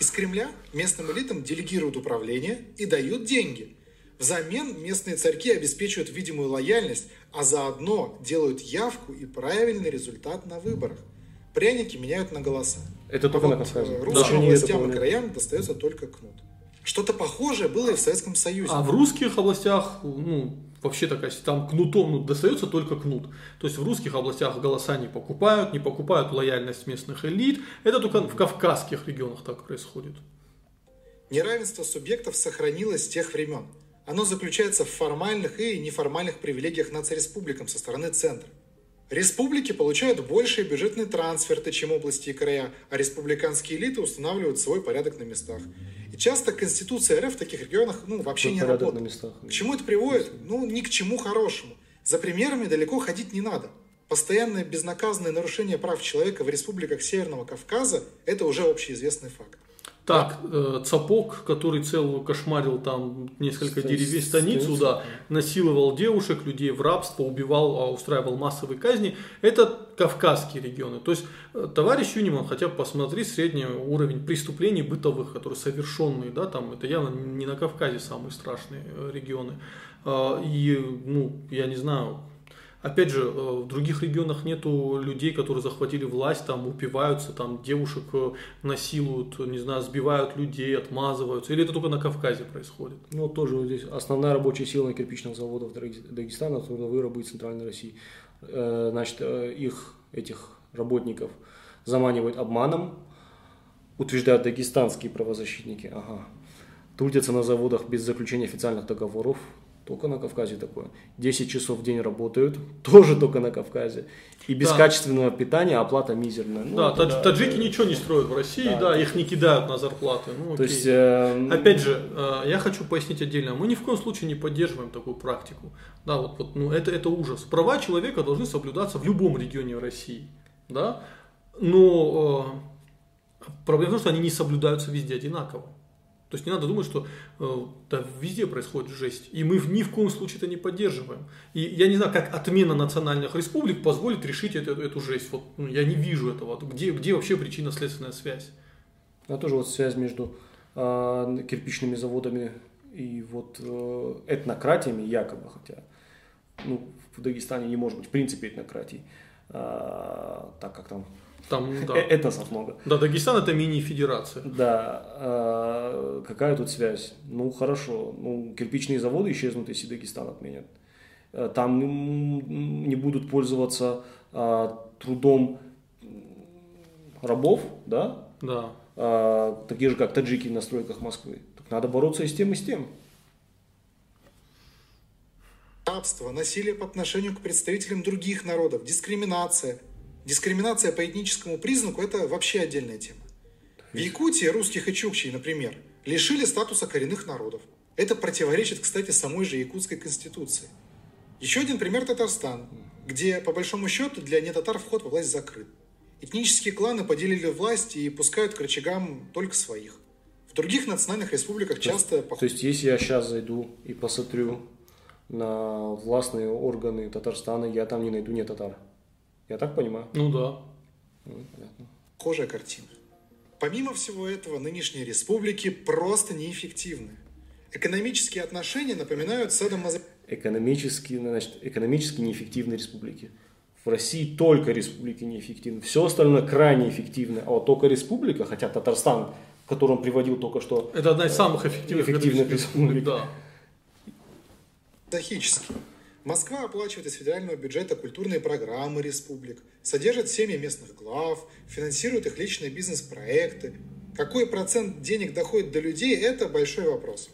C: Из Кремля местным элитам делегируют управление и дают деньги. Взамен местные царьки обеспечивают видимую лояльность, а заодно делают явку и правильный результат на выборах. Пряники меняют на голоса.
B: Это
C: А
B: только на
C: вот
B: Кавказе.
C: э, русским
B: Больше не
C: властям
B: такого
C: и краям достается только кнут. Что-то похожее было и в Советском Союзе.
A: А в русских областях, ну, вообще такая, там кнутом ну, достается только кнут. То есть в русских областях голоса не покупают, не покупают лояльность местных элит. Это только в кавказских регионах так происходит.
C: Неравенство субъектов сохранилось с тех времен. Оно заключается в формальных и неформальных привилегиях нацреспубликам со стороны центра. Республики получают большие бюджетные трансферты, чем области и края, а республиканские элиты устанавливают свой порядок на местах. И часто Конституция РФ в таких регионах ну, вообще
B: Свой
C: не работает.
B: на местах.
C: К чему это приводит? Ну, ни к чему хорошему. За примерами далеко ходить не надо. Постоянное безнаказанное нарушение прав человека в республиках Северного Кавказа – это уже общеизвестный факт.
A: Так, э, Цапок, который целую кошмарил там несколько
B: Ста-
A: деревень, станицу, да, насиловал девушек, людей в рабство, убивал, а, устраивал массовые казни, это кавказские регионы. То есть, э, товарищ Юниман, хотя бы посмотри средний уровень преступлений бытовых, которые совершенные, да, там, это явно не на Кавказе самые страшные э, регионы. А, И, ну, я не знаю, Опять же, э, в других регионах нету людей, которые захватили власть, там упиваются, там девушек э, насилуют, не знаю, сбивают людей, отмазываются. Или это только на Кавказе происходит?
B: Ну, вот тоже здесь основная рабочая сила на кирпичных Даги- Дагестана, трудовые рабы Центральной России. Э, Значит, их, этих работников заманивают обманом, утверждают дагестанские правозащитники. Ага. Трудятся на заводах без заключения официальных договоров. Только на Кавказе такое. 10 часов в день работают, тоже только на Кавказе. И без
A: Да.
B: качественного питания оплата мизерная. Ну,
A: да,
B: это
A: тадж- таджики ничего не строят в России, да,
B: Да,
A: их не кидают на зарплаты. Ну,
B: То
A: окей.
B: есть, э,
A: Опять же, э, я хочу пояснить отдельно. Мы ни в коем случае не поддерживаем такую практику. Да, вот, вот, ну, это, это ужас. Права человека должны соблюдаться в любом регионе России. Да? Но э, проблема в том, что они не соблюдаются везде одинаково. То есть не надо думать, что э, да, везде происходит жесть. И мы ни в коем случае это не поддерживаем. И я не знаю, как отмена национальных республик позволит решить эту, эту жесть. Вот, ну, я не вижу этого. Где, где вообще причинно-следственная связь?
B: А тоже вот связь между а, кирпичными заводами и вот э, этнократиями якобы, хотя ну, в Дагестане не может быть в принципе этнократий, а, так как там
A: Там, да.
B: э- этносов много.
A: Да, Дагестан это мини-федерация.
B: Да, а, какая тут связь? Ну хорошо, ну кирпичные заводы исчезнут, если Дагестан отменят. Э, Там не будут пользоваться а, трудом рабов, да,
A: Да.
B: а, такие же, как таджики на стройках Москвы. Так надо бороться и с тем, и с тем.
C: рабство, насилие по отношению к представителям других народов, дискриминация. Дискриминация по этническому признаку – это вообще отдельная тема. В Якутии русских и чукчей, например, лишили статуса коренных народов. Это противоречит, кстати, самой же якутской конституции. Еще один пример – Татарстан, где, по большому счету, для нетатар вход во власть закрыт. Этнические кланы поделили власть и пускают к рычагам только своих. В других национальных республиках часто
B: То есть, если я сейчас зайду и посмотрю на властные органы Татарстана, я там не найду не татар. Я так понимаю?
A: Ну да.
B: Ну, понятно.
C: похожая картина. Помимо всего этого, нынешние республики просто неэффективны. Экономические отношения напоминают садомазо...
B: Экономически, значит, экономически неэффективные республики. В России только республики неэффективны. Все остальное крайне эффективно. А вот только республика, хотя Татарстан, который он приводил только что,
A: Это одна из самых эффективных,
B: Эффективных республик.
A: Да.
C: Захические. Москва оплачивает из федерального бюджета культурные программы республик, содержит семьи местных глав, финансирует их личные бизнес-проекты. Какой процент денег доходит до людей – это большой вопрос.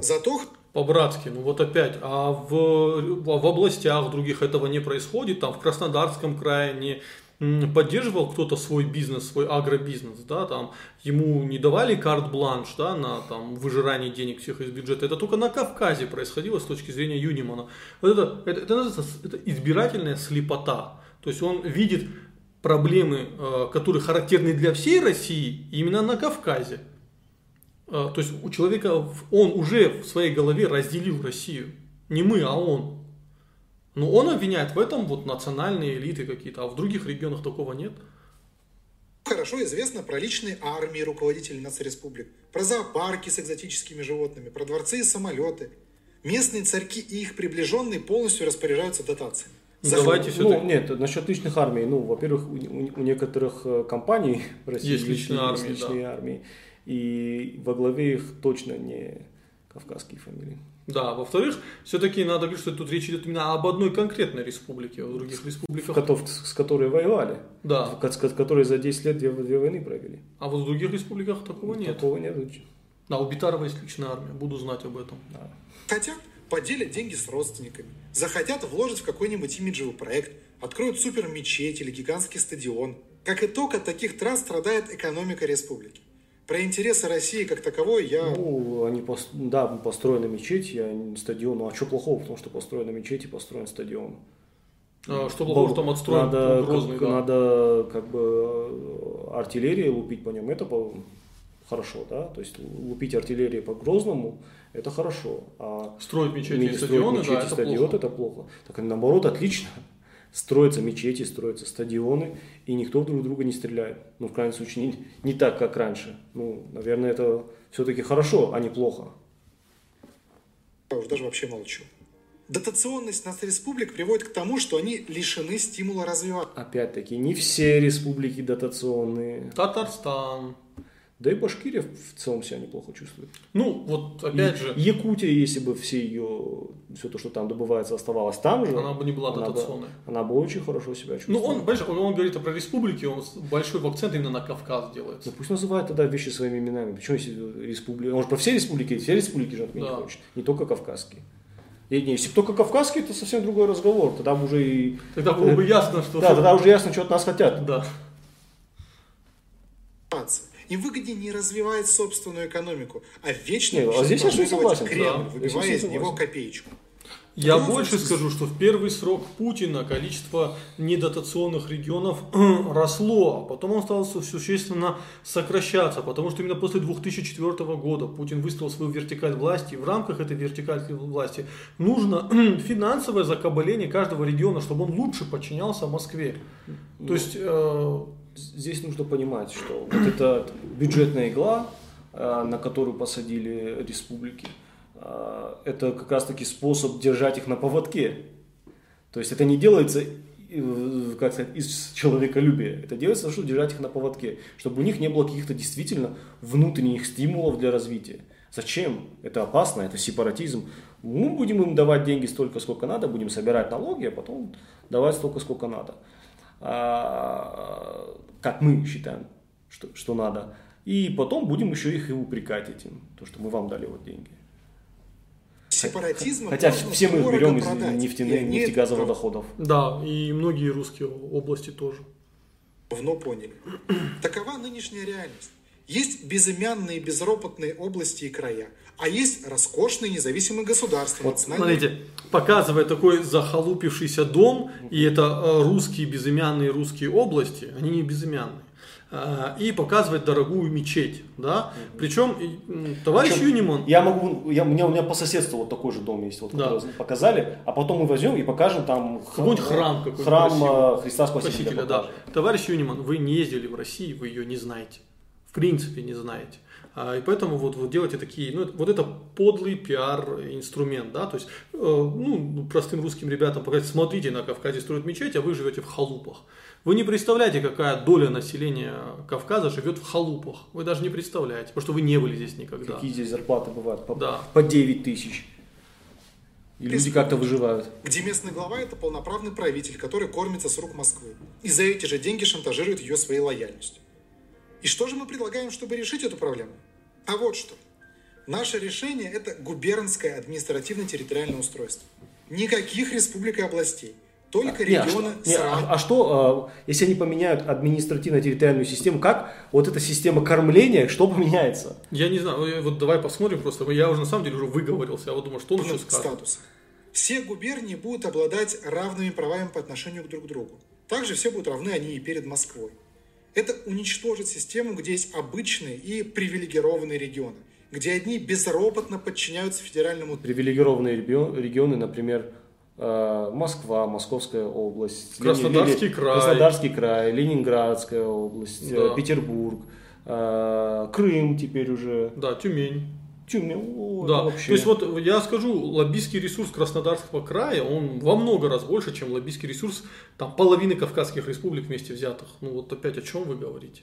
C: Зато
A: По-братски, ну вот опять, а в, в областях других этого не происходит, там в Краснодарском крае не поддерживал кто-то свой бизнес, свой агробизнес, да, там ему не давали карт-бланш, да, на там выжирание денег всех из бюджета. Это только на Кавказе происходило с точки зрения Юнимана. Вот это, это, это называется это избирательная слепота. То есть он видит проблемы, э, которые характерны для всей России, именно на Кавказе. А, То есть у человека, он уже в своей голове разделил Россию. Не мы, а он. Но он обвиняет в этом вот национальные элиты какие-то, а в других регионах такого нет.
C: хорошо известно про личные армии руководителей нацреспублик, про зоопарки с экзотическими животными, про дворцы и самолеты. Местные царьки и их приближенные полностью распоряжаются дотациями.
A: Ну,
C: За-
A: давайте
B: Ну,
A: все-таки.
B: нет, насчет личных армий. Ну, во-первых, у, у- у некоторых э, компаний в России
A: Есть личные
B: есть
A: армии,
B: личные армии. И во главе их точно не кавказские фамилии.
A: Да, во-вторых, все-таки надо говорить, что тут речь идет именно об одной конкретной республике, а в других республиках.
B: Котов, с которой воевали.
A: Да,
B: С, которой за 10 лет две, две войны провели.
A: а вот в других республиках такого нет.
B: Такого нет.
A: Да, у Битарова есть личная армия, буду знать об этом.
C: Хотят, поделят деньги с родственниками. Захотят вложить в какой-нибудь имиджевый проект, откроют супер мечеть или гигантский стадион. Как итог, от таких трат страдает экономика республики. Про интересы России как таковой я...
B: Ну, они, пос- да, построена мечеть, не стадион. Ну, а что плохого в том, что построена мечеть и построен стадион?
A: А, что плохого, что там отстроен
B: надо,
A: Грозный,
B: как,
A: да.
B: надо как бы э, артиллерией лупить по нем, это по- хорошо, да, то есть лупить артиллерии по Грозному, это хорошо, а
A: Строить мечети и
B: строить
A: стадионы,
B: мечети
A: да,
B: и
A: это
B: стадионы,
A: плохо.
B: это плохо. Так наоборот, отлично. Строятся мечети, строятся стадионы, и никто друг друга не стреляет. Ну, в крайнем случае, не, не так, как раньше. Ну, наверное, это все-таки хорошо, а не плохо.
C: Я уж даже вообще молчу. Дотационность нас республик приводит к тому, что они лишены стимула развиваться.
B: Опять-таки, не все республики дотационные.
A: Татарстан.
B: Да и Башкирия в целом себя неплохо чувствует.
A: Ну, вот опять
B: И
A: же,
B: Якутия, если бы все ее, все то, что там добывается, оставалось там же,
A: она бы не была
B: она бы,
A: дотационной.
B: она бы очень хорошо себя
A: Ну,
B: чувствовала.
A: он, понимаешь, он, он говорит про республики, он большой акцент именно на Кавказ делается.
B: Ну пусть называют тогда вещи своими именами. Почему если республики? Он же про все республики, все республики же отменить
A: Да.
B: хочет. Не только кавказские. И, не, если бы только кавказские, это совсем другой разговор. Тогда бы уже и...
A: Тогда было бы ясно, что...
B: Да, тогда уже ясно, что от нас хотят.
A: Да.
C: Им выгоднее не развивать собственную экономику, а вечно
B: Не, а здесь я согласен,
C: Кремль,
A: да.
C: выбивая из него
B: согласен.
C: копеечку.
A: Я
C: Ну,
A: больше
C: с-
A: скажу, что в первый срок Путина количество недотационных регионов росло, а потом он стал су- существенно сокращаться, потому что именно после 2004 года Путин выставил свою вертикаль власти, и в рамках этой вертикали власти нужно финансовое закабаление каждого региона, чтобы он лучше подчинялся Москве. То есть, э,
B: Здесь нужно понимать, что вот эта бюджетная игла, э, на которую посадили республики, э, это как раз таки способ держать их на поводке. То есть это не делается э, как сказать, из человеколюбия. Это делается, чтобы держать их на поводке, чтобы у них не было каких-то действительно внутренних стимулов для развития. Зачем? Это опасно, это сепаратизм. Мы будем им давать деньги столько, сколько надо, будем собирать налоги, а потом давать столько, сколько надо. А, как мы считаем, что, что надо. И потом будем еще их и упрекать этим, то, что мы вам дали вот деньги.
C: Сепаратизм
B: Хотя все мы их берем из нефтяных, нефтегазовых доходов.
A: да, и многие русские области тоже.
C: давно поняли. Такова нынешняя реальность. Есть безымянные безропотные области и края, а есть роскошные независимые государства.
B: Вот
A: Смотрите, показывая такой захолупившийся дом, и это э, русские безымянные русские области, они не безымянные, а, и показывать дорогую мечеть, да, причем товарищ
B: Причем
A: Юниман,
B: Я могу, я, у, меня, у меня по соседству вот такой же дом есть, вот,
A: Да.
B: показали, а потом мы возьмем и покажем там
A: храм
B: храм
A: красивый.
B: э, Христа Спасителя.
A: Спасителя, да. Товарищ Юниман, вы не ездили в России, вы ее не знаете. В принципе, не знаете. А, И поэтому вот, вот делаете такие, ну, вот это подлый пиар-инструмент, да, то есть, э, ну, простым русским ребятам показать, смотрите, на Кавказе строят мечеть, а вы живете в халупах. Вы не представляете, какая доля населения Кавказа живет в халупах. Вы даже не представляете, потому что вы не были здесь никогда.
B: Какие здесь зарплаты бывают? По,
A: Да.
B: по 9 тысяч. И люди как-то выживают.
C: где местный глава это полноправный правитель, который кормится с рук Москвы. И за эти же деньги шантажирует ее своей лояльностью. И что же мы предлагаем, чтобы решить эту проблему? А вот что. Наше решение – это губернское административно-территориальное устройство. Никаких республик и областей. Только
B: Не, а
C: регионы
B: не, а-
C: рав-
B: а что, э, если они поменяют административно-территориальную систему, как вот эта система кормления, что поменяется?
A: Я не знаю, э, вот давай посмотрим просто. Я уже на самом деле уже выговорился, я вот думаю, что он еще скажет.
C: статуса. Все губернии будут обладать равными правами по отношению к друг другу. Также все будут равны они и перед Москвой. Это уничтожит систему, где есть обычные и привилегированные регионы, где одни безропотно подчиняются федеральному
B: Привилегированные регион- регионы, например, э, Москва, Московская область,
A: Краснодарский
B: Лени-
A: край.
B: Краснодарский край, Ленинградская область, э,
A: Да.
B: Петербург, э, Крым теперь уже,
A: Да, Тюмень.
B: Тюмень,
A: Да,
B: вообще.
A: то есть вот я скажу, лоббистский ресурс Краснодарского края, он во много раз больше, чем лоббистский ресурс там половины кавказских республик вместе взятых. Ну вот опять о чем вы говорите?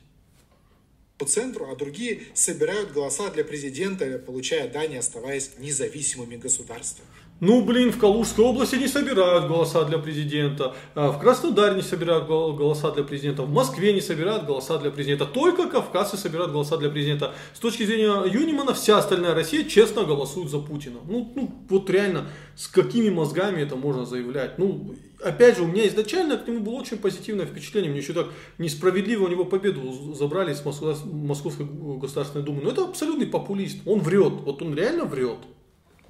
C: центру, а другие собирают голоса для президента, получая дани, оставаясь независимыми государствами.
A: Ну, блин, в Калужской области не собирают голоса для президента, а в Краснодаре не собирают гол- голоса для президента, в Москве не собирают голоса для президента, только кавказцы собирают голоса для президента. С точки зрения Юнимана, вся остальная Россия честно голосует за Путина. Ну, ну, вот реально, с какими мозгами это можно заявлять? Ну, опять же, у меня изначально к нему было очень позитивное впечатление, мне еще так несправедливо у него победу забрали с Моско- Московской Государственной Думы. Но это абсолютный популист, он врет, вот он реально врет.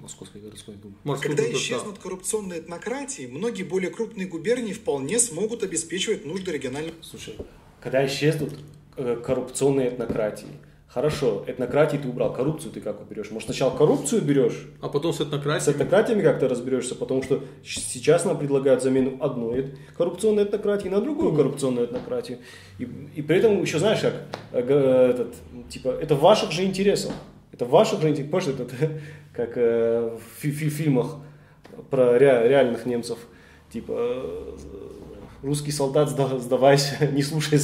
B: Московская городская дума.
A: Морской
C: Когда
A: ГДР.
C: исчезнут коррупционные этнократии, многие более крупные губернии вполне смогут обеспечивать нужды региональных
B: Слушай, когда исчезнут э, коррупционные этнократии, Хорошо, этнократии ты убрал, коррупцию ты как уберешь? Может, сначала коррупцию берешь,
A: А потом с
B: с
A: этнократией.
B: этнократиями как-то разберешься, потому что сейчас нам предлагают замену одной коррупционной этнократии на другую коррупционную этнократию. И, и при этом еще, знаешь, как, э, этот, типа, это в ваших же интересах. Это в же интересах. Помнишь, этот, как э, в фи- фи- фильмах про ре- реальных немцев, типа, э, русский солдат, сда- сдавайся, не слушай,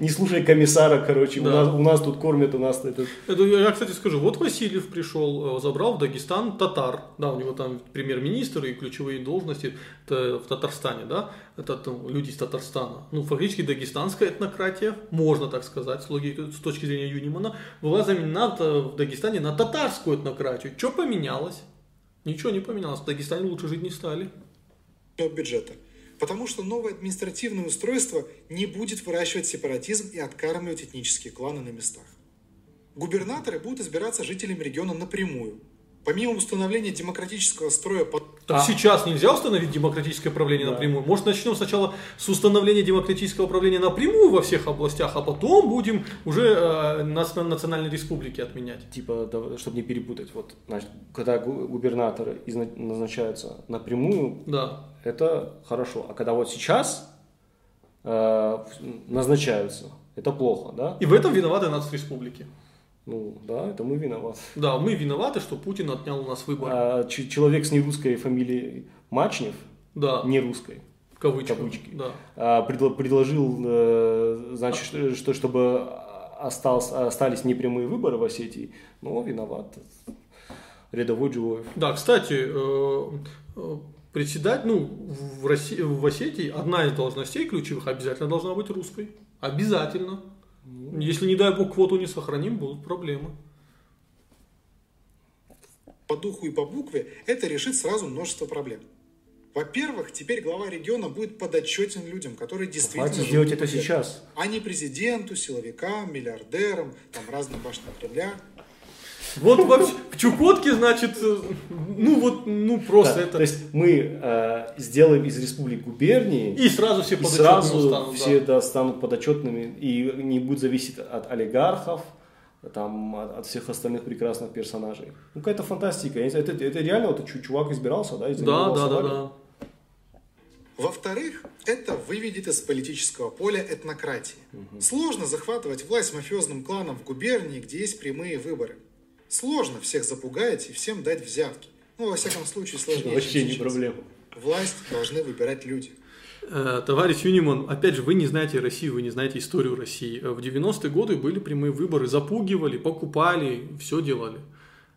B: не слушай комиссара, короче, у,
A: Да.
B: нас, у нас тут кормят, у нас этот...
A: Это я, кстати, скажу, вот Васильев пришел, э, забрал в Дагестан татар, да, у него там премьер-министр и ключевые должности в Татарстане, да, это там люди из Татарстана. Ну, фактически дагестанская этнократия, можно так сказать, с, логикой, с точки зрения Юнимана, была заменена э, в Дагестане на татарскую этнократию. Что поменялось? Ничего не поменялось, в Дагестане лучше жить не стали.
C: бюджета. Потому что новое административное устройство не будет выращивать сепаратизм и откармливать этнические кланы на местах. Губернаторы будут избираться жителями региона напрямую. Помимо установления демократического строя под
A: Так
B: А.
A: сейчас нельзя установить демократическое правление
B: Да.
A: напрямую. Может, начнем сначала с установления демократического правления напрямую во всех областях, а потом будем уже э, нас- национальные республики отменять.
B: типа, чтобы не перепутать, вот, значит, когда гу- губернаторы назначаются напрямую,
A: Да.
B: Это хорошо. А когда вот сейчас э, назначаются, это плохо, да?
A: И в этом виноваты нацреспублики.
B: Ну, да, это мы виноваты.
A: Да, мы виноваты, что Путин отнял у нас выборы.
B: А ч- человек с нерусской фамилией Мачнев,
A: да,
B: не русской,
A: в кавычках.
B: кавычки.
A: Да.
B: а, предло- предложил, э, значит, что- что чтобы остался, остались непрямые выборы в Осетии, ну, виноват рядовой Джуоев.
A: Да, кстати, э, э, председатель, ну, в, России, в Осетии одна из должностей ключевых обязательно должна быть русской. Обязательно. Если, не дай бог, квоту не сохраним, будут проблемы.
C: по духу и по букве, это решит сразу множество проблем. Во-первых, теперь глава региона будет подотчетен людям, которые действительно
B: Хватит
C: живут
B: делать
C: в
B: это сейчас.
C: а не президенту, силовикам, миллиардерам, там разным башням Кремля.
A: Вот вообще, в Чукотке, значит, э, ну вот, ну просто
B: Да,
A: это...
B: То есть мы э, сделаем из республик губернии,
A: И сразу все
B: и
A: подотчетными
B: сразу
A: станут, да.
B: все да, станут подотчетными, и не будет зависеть от олигархов, там, от, от всех остальных прекрасных персонажей. Ну, какая-то фантастика. Знаю, Это, это реально вот чу- чувак избирался, да? и за него
A: Да, да, да, да.
C: Во-вторых, это выведет из политического поля этнократии. Сложно захватывать власть мафиозным кланам в губернии, где есть прямые выборы. Сложно всех запугать и всем дать взятки. Ну, во всяком случае, сложнее.
B: Вообще не
C: сейчас.
B: проблема.
C: Власть должны выбирать люди.
A: Э, Товарищ Юниман, опять же, вы не знаете Россию, вы не знаете историю России. Э, В 90-е годы были прямые выборы, запугивали, покупали, все делали.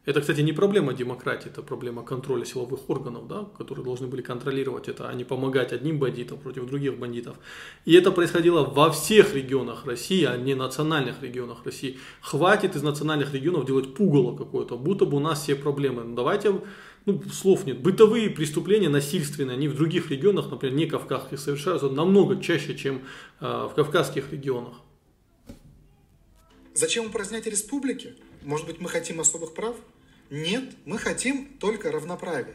A: Это, кстати, не проблема демократии, это проблема контроля силовых органов, да, которые должны были контролировать это, а не помогать одним бандитам против других бандитов. И это происходило во всех регионах России, а не национальных регионах России. Хватит из национальных регионов делать пугало какое-то, будто бы у нас все проблемы. Ну, Давайте, ну, слов нет. Бытовые преступления насильственные, они в других регионах, например, не кавказских, совершаются намного чаще, чем э, в кавказских регионах.
C: Зачем упразднять республики? Может быть, мы хотим особых прав? Нет, мы хотим только равноправия.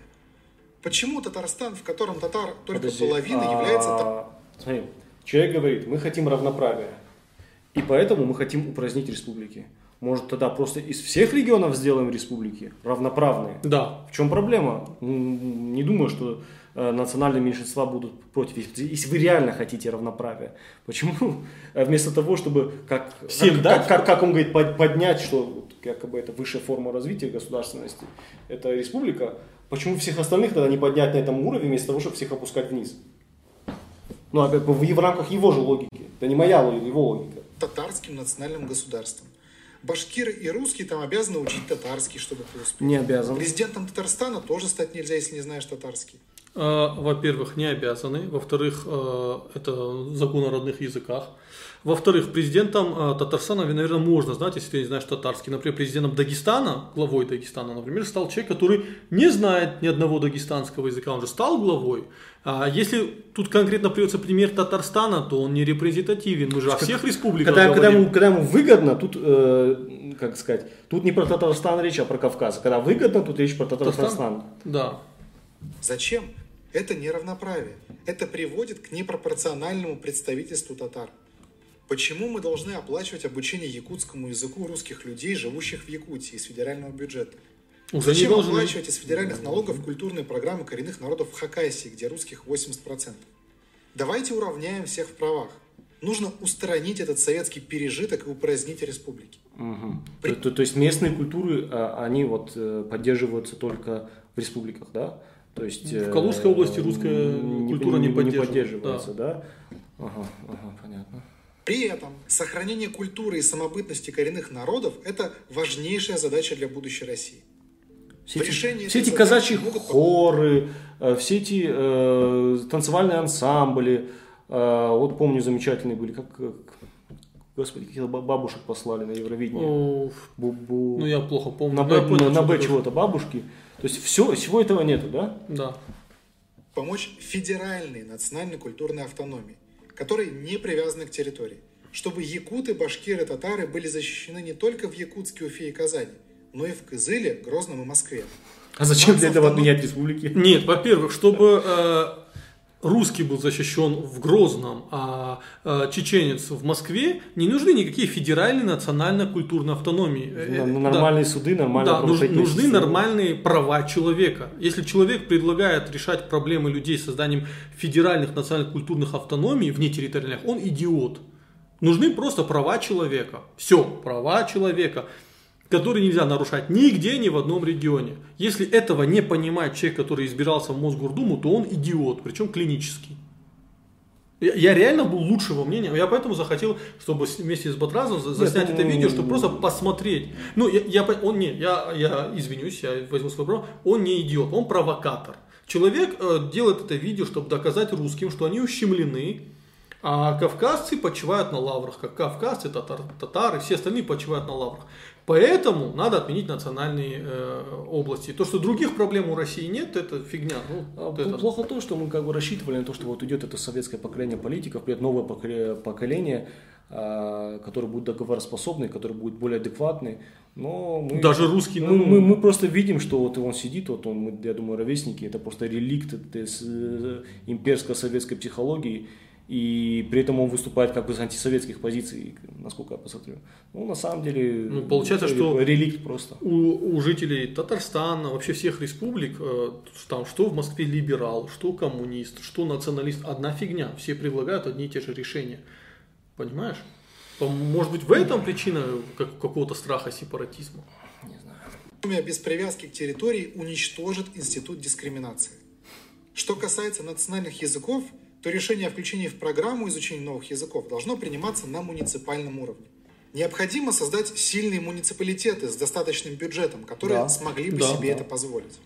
C: Почему Татарстан, в котором татар только
B: Подожди,
C: половина,
B: а,
C: является...
B: Смотри, человек говорит, мы хотим равноправия, и поэтому мы хотим упразднить республики. Может, тогда просто из всех регионов сделаем республики равноправные?
A: Да,
B: В чем проблема? Не думаю, что э, национальные меньшинства будут против. Если- вы реально хотите равноправия, почему э, вместо того, чтобы как,
A: Всем
B: как,
A: дать?
B: как, как- как он говорит, под- поднять, что якобы это высшая форма развития государственности, это республика, почему всех остальных тогда не поднять на этом уровне, вместо того, чтобы всех опускать вниз? Ну, а как бы в, в рамках его же логики. Это не моя логика, его логика.
C: татарским национальным государством. Башкиры и русские там обязаны учить татарский, чтобы преуспеть.
B: Не обязан.
C: Президентом Татарстана тоже стать нельзя, если не знаешь татарский.
A: Э, Во-первых, не обязаны. Во-вторых, э, это закон о родных языках. Во-вторых, президентом э, Татарстана, наверное, можно знать, если ты не знаешь татарский. Например, президентом Дагестана, главой Дагестана, например, стал человек, который не знает ни одного дагестанского языка. Он же стал главой. А если тут конкретно придется пример Татарстана, то он не репрезентативен. Мы же о всех республиках
B: Когда, когда,
A: говорим.
B: ему, когда ему выгодно, тут, э, как сказать, тут не про Татарстан речь, а про Кавказ. Когда выгодно, тут речь про Татарстан.
A: Да.
C: Зачем? Это неравноправие. Это приводит к непропорциональному представительству татар. Почему мы должны оплачивать обучение якутскому языку русских людей, живущих в Якутии, из федерального бюджета?
A: Уже
C: Зачем
A: должны.
C: оплачивать из федеральных налогов культурные программы коренных народов в Хакасии, где русских 80%? Давайте уравняем всех в правах. Нужно устранить этот советский пережиток и упразднить республики.
B: Мгм. То, то- то есть местные культуры, а, они вот э, поддерживаются только в республиках, да? То есть,
A: В
B: э,
A: Калужской области русская культура не поддерживается,
B: поддерживается, да? Ага, ага, понятно.
C: При этом сохранение культуры и самобытности коренных народов – это важнейшая задача для будущей России.
B: Все эти, все эти казачьи хоры, э, все эти э, танцевальные ансамбли, э, вот помню, замечательные были, как, как- господи, каких бабушек послали на Евровидение.
A: О. Ну, я плохо помню.
B: на
A: я
B: Б,
A: понял,
B: на
A: что
B: Б
A: ты
B: чего-то бабушки. То есть все, всего этого нету, да?
A: Да.
C: помочь федеральной национальной культурной автономии, которые не привязаны к территории, чтобы якуты, башкиры, татары были защищены не только в Якутске, Уфе и Казани, но и в Кызыле, Грозном и Москве.
B: А зачем для этого отменять республики?
A: Нет, во-первых, чтобы э, русский был защищен в Грозном, а э, чеченец в Москве, не нужны никакие федеральные национально-культурные автономии. Э, да.
B: Нормальные суды, нормальная
A: Да, нужны
B: система.
A: нормальные права человека. Если человек предлагает решать проблемы людей созданием федеральных национальных культурных автономий вне территориальных, он идиот. Нужны просто права человека. Все, права человека, которые нельзя нарушать нигде, ни в одном регионе. Если этого не понимает человек, который избирался в Мосгордуму, то он идиот, причем клинический. Я, реально был лучшего мнения, я поэтому захотел, чтобы вместе с Батразом за- заснять
B: ну,
A: это видео, чтобы просто посмотреть. Ну, я, я он не, я, я извинюсь, я возьму свой право, он не идиот, он провокатор. Человек э, делает это видео, чтобы доказать русским, что они ущемлены, а кавказцы почивают на лаврах, как кавказцы, татар, татары, все остальные почивают на лаврах. Поэтому надо отменить национальные э, области. То, что других проблем у России нет, это фигня. Ну,
B: А,
A: вот это.
B: Плохо то, что мы как бы рассчитывали на то, что вот идет это советское поколение политиков, придет новое поколе- поколение, а, которое будет договороспособный, которое будет более адекватный. Но мы,
A: Даже русский,
B: мы,
A: ну-
B: мы, мы просто видим, что вот он сидит, вот он, я думаю, ровесники, это просто реликт этой с- э, имперско-советской психологии. И при этом он выступает как бы с антисоветских позиций, насколько я посмотрю. Ну, на самом деле,
A: Ну, получается, что-
B: реликт просто.
A: У, у жителей Татарстана, вообще всех республик, э, там что в Москве либерал, что коммунист, что националист, одна фигня. Все предлагают одни и те же решения. Понимаешь? По- Может быть, в этом причина как- какого-то страха сепаратизма.
C: Автономия без привязки к территории уничтожит институт дискриминации. Что касается национальных языков, то решение о включении в программу изучения новых языков должно приниматься на муниципальном уровне. Необходимо создать сильные муниципалитеты с достаточным бюджетом, которые
B: Да.
C: смогли бы
A: Да,
C: себе
A: да.
C: это позволить.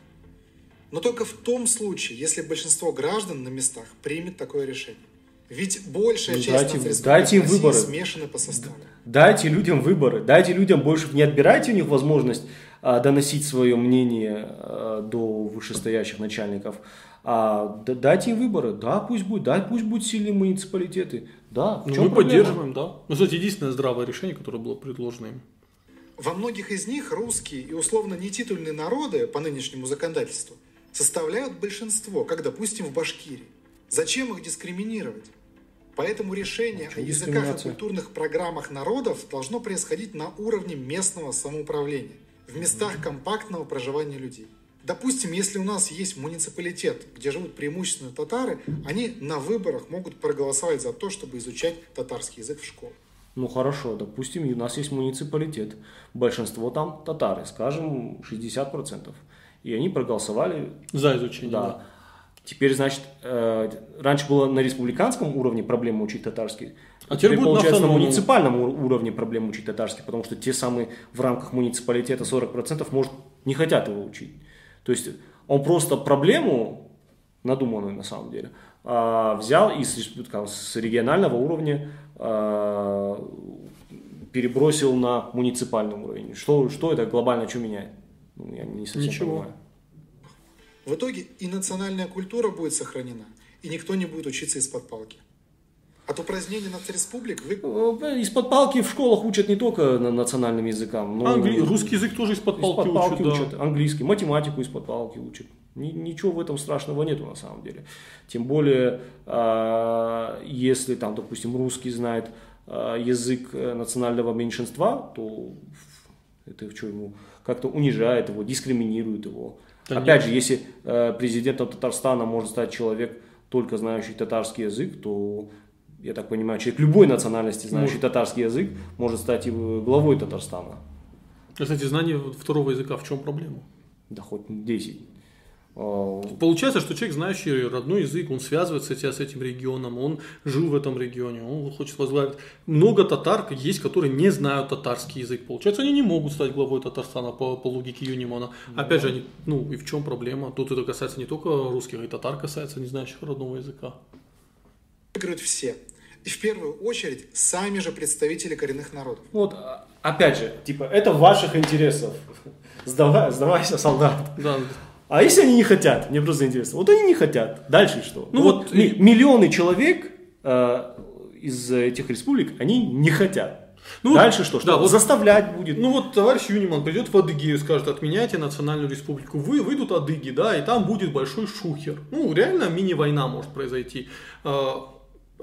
C: Но только в том случае, если большинство граждан на местах примет такое решение. Ведь большая
B: Ну,
C: часть
B: дайте- дайте им выборы.
C: смешаны по составу.
B: Дайте людям выборы, дайте людям больше, не отбирайте у них возможность а, доносить свое мнение а, до вышестоящих начальников, а д- дайте им выборы, да, пусть будет, да, пусть будут сильные муниципалитеты, да, в
A: Ну,
B: чем
A: мы
B: проблема?
A: поддерживаем, да. Ну, кстати, единственное здравое решение, которое было предложено им.
C: Во многих из них русские и условно нетитульные народы по нынешнему законодательству составляют большинство, как, допустим, в Башкирии. Зачем их дискриминировать? Поэтому решение
B: А
C: о языках и культурных программах народов должно происходить на уровне местного самоуправления, в местах компактного проживания людей. Допустим, если у нас есть муниципалитет, где живут преимущественно татары, они на выборах могут проголосовать за то, чтобы изучать татарский язык в школе.
B: Ну хорошо, допустим, у нас есть муниципалитет, большинство там татары, скажем, 60%, и они проголосовали
A: За изучение.
B: Да.
A: да.
B: Теперь, значит, э, раньше было на республиканском уровне проблема учить татарский.
A: А теперь будет на
B: получается, на
A: автономном.
B: муниципальном ур- уровне проблема учить татарский, потому что те самые в рамках муниципалитета 40% может не хотят его учить. То есть он просто проблему, надуманную на самом деле, а, взял и с, регионального уровня а, перебросил на муниципальный уровень. Что, что это глобально что меняет? Ну, я не совсем
A: Ничего.
B: понимаю.
C: В итоге и национальная культура будет сохранена, и никто не будет учиться из-под палки. От упразднения нацреспублик вы...
B: Э, Из-под палки в школах учат не только на национальным языкам. но
A: Англи-
B: и-
A: Русский язык тоже из-под палки,
B: из-под палки
A: учат, да.
B: учат, английский, математику из-под палки учат. Ни- ничего в этом страшного нету на самом деле. Тем более, а, если там, допустим, русский знает э, язык э, национального меньшинства, то это что ему как-то унижает его, дискриминирует его.
A: Да
B: Опять
A: нет.
B: же, если э, президентом Татарстана может стать человек, только знающий татарский язык, то, я так понимаю, человек любой национальности, знающий
A: Может.
B: татарский язык, может стать и главой Татарстана.
A: Кстати, знание второго языка в чем проблема?
B: Да хоть 10. А,
A: Получается, что человек, знающий родной язык, он связывается себя с этим регионом, он жил в этом регионе, он хочет возглавить. Много татар есть, которые не знают татарский язык. Получается, они не могут стать главой Татарстана по, по логике Юнимана. Опять же, они, ну и в чем проблема? Тут это касается не только русских, и татар касается не знающих родного языка.
C: Выиграют все. И в первую очередь сами же представители коренных народов.
B: Вот, а, опять же, типа, это в ваших интересах. Сдавай, сдавайся, солдат.
A: Да,
B: А если они не хотят? Мне просто интересно. Вот они не хотят. Дальше что?
A: Ну
B: вот
A: вот
B: ми-
A: и-
B: миллионы человек э, из этих республик, они не хотят.
A: Ну,
B: Дальше что? Что
A: да, вот-
B: заставлять будет?
A: Ну вот товарищ Юниман придет в Адыгею и скажет, отменяйте национальную республику. Вы выйдут адыги, да, и там будет большой шухер. Ну, реально мини-война может произойти.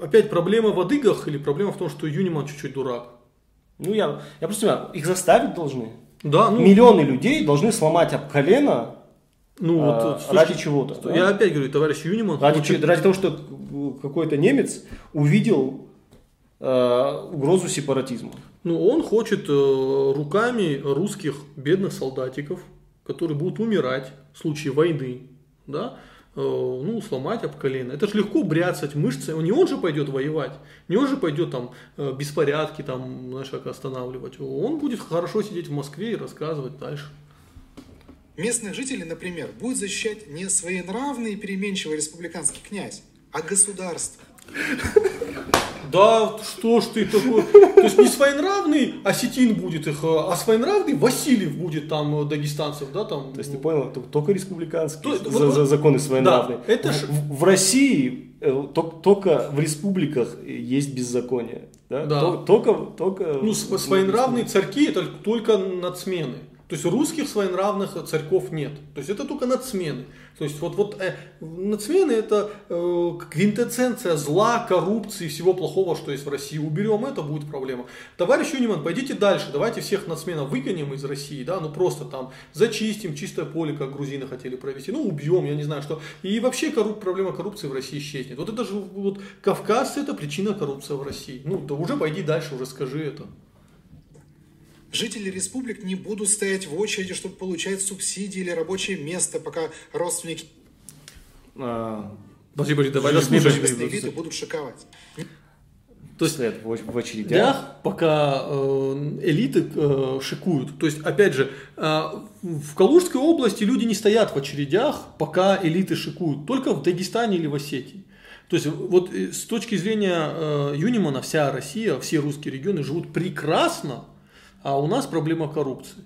A: Опять проблема в адыгах или проблема в том, что Юниман чуть-чуть дурак?
B: Ну, я, я просто понимаю, их заставить должны.
A: Да, ну,
B: Миллионы людей должны сломать об колено
A: ну
B: а,
A: вот, слушай,
B: ради чего-то. да?
A: Я опять говорю, товарищ Юниман
B: Ради,
A: хочет-
B: ради того, что какой-то немец увидел э, угрозу сепаратизма.
A: Ну, он хочет э, руками русских бедных солдатиков, которые будут умирать в случае войны, да, ну, сломать об колено. Это же легко бряцать мышцы. Не он же пойдет воевать, не он же пойдет там э, беспорядки там, знаешь, как останавливать. Он будет хорошо сидеть в Москве и рассказывать дальше.
C: Местных жителей, например, будет защищать не своенравный и переменчивый республиканский князь, а государство.
A: Да, что ж ты такой, то есть не своенравный осетин будет их, а своенравный Васильев будет там э, дагестанцев, да, там.
B: То есть ты понял, т- только республиканские
A: То-
B: за-
A: вот-
B: за- законы своенравные.
A: Да, это ж-
B: в- в России э, только в республиках есть беззаконие. Да?
A: Да.
B: То- Только, только
A: Ну, св- своенравные царьки это только нацмены. То есть русских своенравных царьков нет. То есть это только нацмены. То есть вот, вот э, нацмены это э, квинтэссенция зла, коррупции, всего плохого, что есть в России. Уберем это, будет проблема. Товарищ Юниман, пойдите дальше. Давайте всех нацменов выгоним из России, да, ну просто там зачистим чистое поле, как грузины хотели провести. Ну, убьем, я не знаю что. И вообще корруп- проблема коррупции в России исчезнет. Вот это же вот кавказцы это причина коррупции в России. Ну, да уже пойди дальше, уже скажи это.
C: Жители республик не будут стоять в очереди, чтобы получать субсидии или рабочее место, пока родственники
B: а,
A: Подожди, подожди, давай
C: виды будут шиковать.
A: То есть
B: стоят в, оч- в очередях.
A: днях, пока э, элиты э, шикуют. То есть, опять же, э, в Калужской области люди не стоят в очередях, пока элиты шикуют. Только в Дагестане или в Осетии. То есть, вот э, с точки зрения э, Юнимана, вся Россия, все русские регионы живут прекрасно, а у нас проблема коррупции.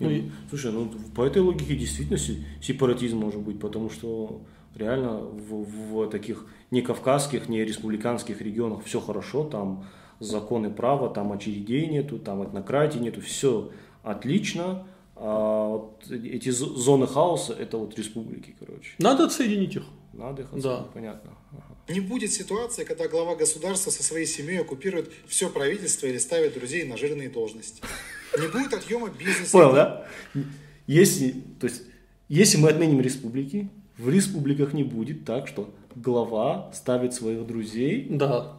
A: Ну, и-
B: Слушай, ну по этой логике действительно се- сепаратизм может быть, потому что реально в, в таких не кавказских, не республиканских регионах все хорошо, там законы права, там очередей нету, там этнократии нету, все отлично. А вот эти зоны хаоса это вот республики, короче.
A: Надо отсоединить их.
B: Надо их
A: Да.
B: оценить, понятно.
C: Не будет ситуации, когда глава государства со своей семьей оккупирует все правительство или ставит друзей на жирные должности. Не будет отъема бизнеса.
B: Понял, да? Если, то есть, если мы отменим республики, в республиках не будет так, что глава ставит своих друзей.
A: Да.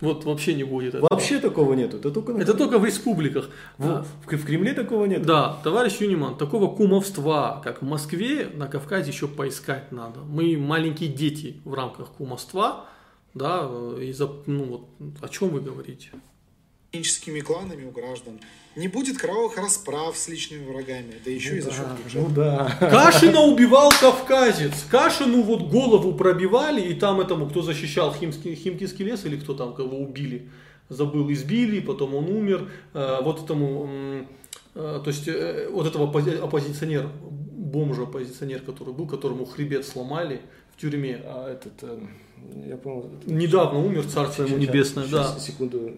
A: Вот вообще не будет этого.
B: Вообще такого нету. Это только, на-
A: Это только в республиках.
B: в, в- в Кремле такого нет.
A: Да, товарищ Юниман, такого кумовства, как в Москве, на Кавказе еще поискать надо. Мы маленькие дети в рамках кумовства, да, и за, ну вот, о чем вы говорите?
C: Этническими кланами у граждан. Не будет кровавых расправ с личными врагами, да еще и за счет
B: Ну
C: бюджета.
B: да.
A: Кашина убивал кавказец. Кашину вот голову пробивали, и там этому, кто защищал Химский, Химкинский лес, или кто там кого убили, забыл, избили, потом он умер. Э, Вот этому, э, то есть э, вот этого оппози- оппозиционера, бомжа оппозиционер, который был, которому хребет сломали в тюрьме.
B: А этот, я понял.
A: Недавно умер, царство ему небесное, да.
B: щас, секунду.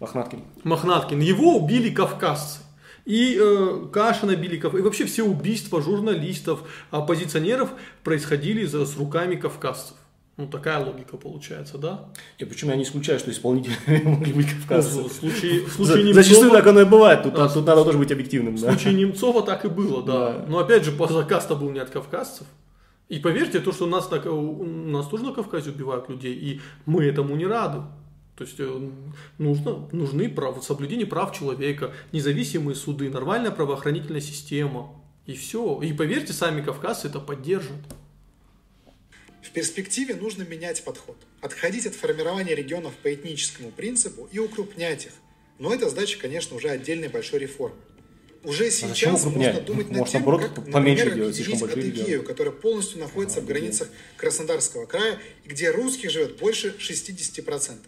B: Мохнаткин.
A: Мохнаткин. Его убили кавказцы. И э, Кашина кавказцы. И вообще все убийства журналистов, оппозиционеров происходили за, с руками кавказцев. Ну, такая логика получается, да?
B: И почему я не исключаю, что исполнители могли быть кавказцы.
A: Ну, в случае, в
B: За-
A: случае Немцова-
B: Зачастую так оно и бывает, тут,
A: Да,
B: тут надо тоже быть объективным.
A: В
B: да.
A: случае Немцова так и было, да.
B: Да.
A: Но опять же, заказ-то был не от кавказцев. И поверьте, то, что нас, на, у нас тоже на Кавказе убивают людей, и мы этому не рады. То есть э, нужно, нужны прав, соблюдение прав человека, независимые суды, нормальная правоохранительная система. И все. И поверьте, сами кавказцы это поддержат.
C: В перспективе нужно менять подход. Отходить от формирования регионов по этническому принципу и укрупнять их. Но это задача, конечно, уже отдельной большой реформы. Уже
B: зачем
C: сейчас
B: укрупнять?
C: можно думать над
B: Может,
C: тем,
B: наоборот,
C: как,
B: поменьше
C: например,
B: делать, слишком большие
C: Адыгею, которая полностью находится в границах Краснодарского края, и где русских живет больше 60%.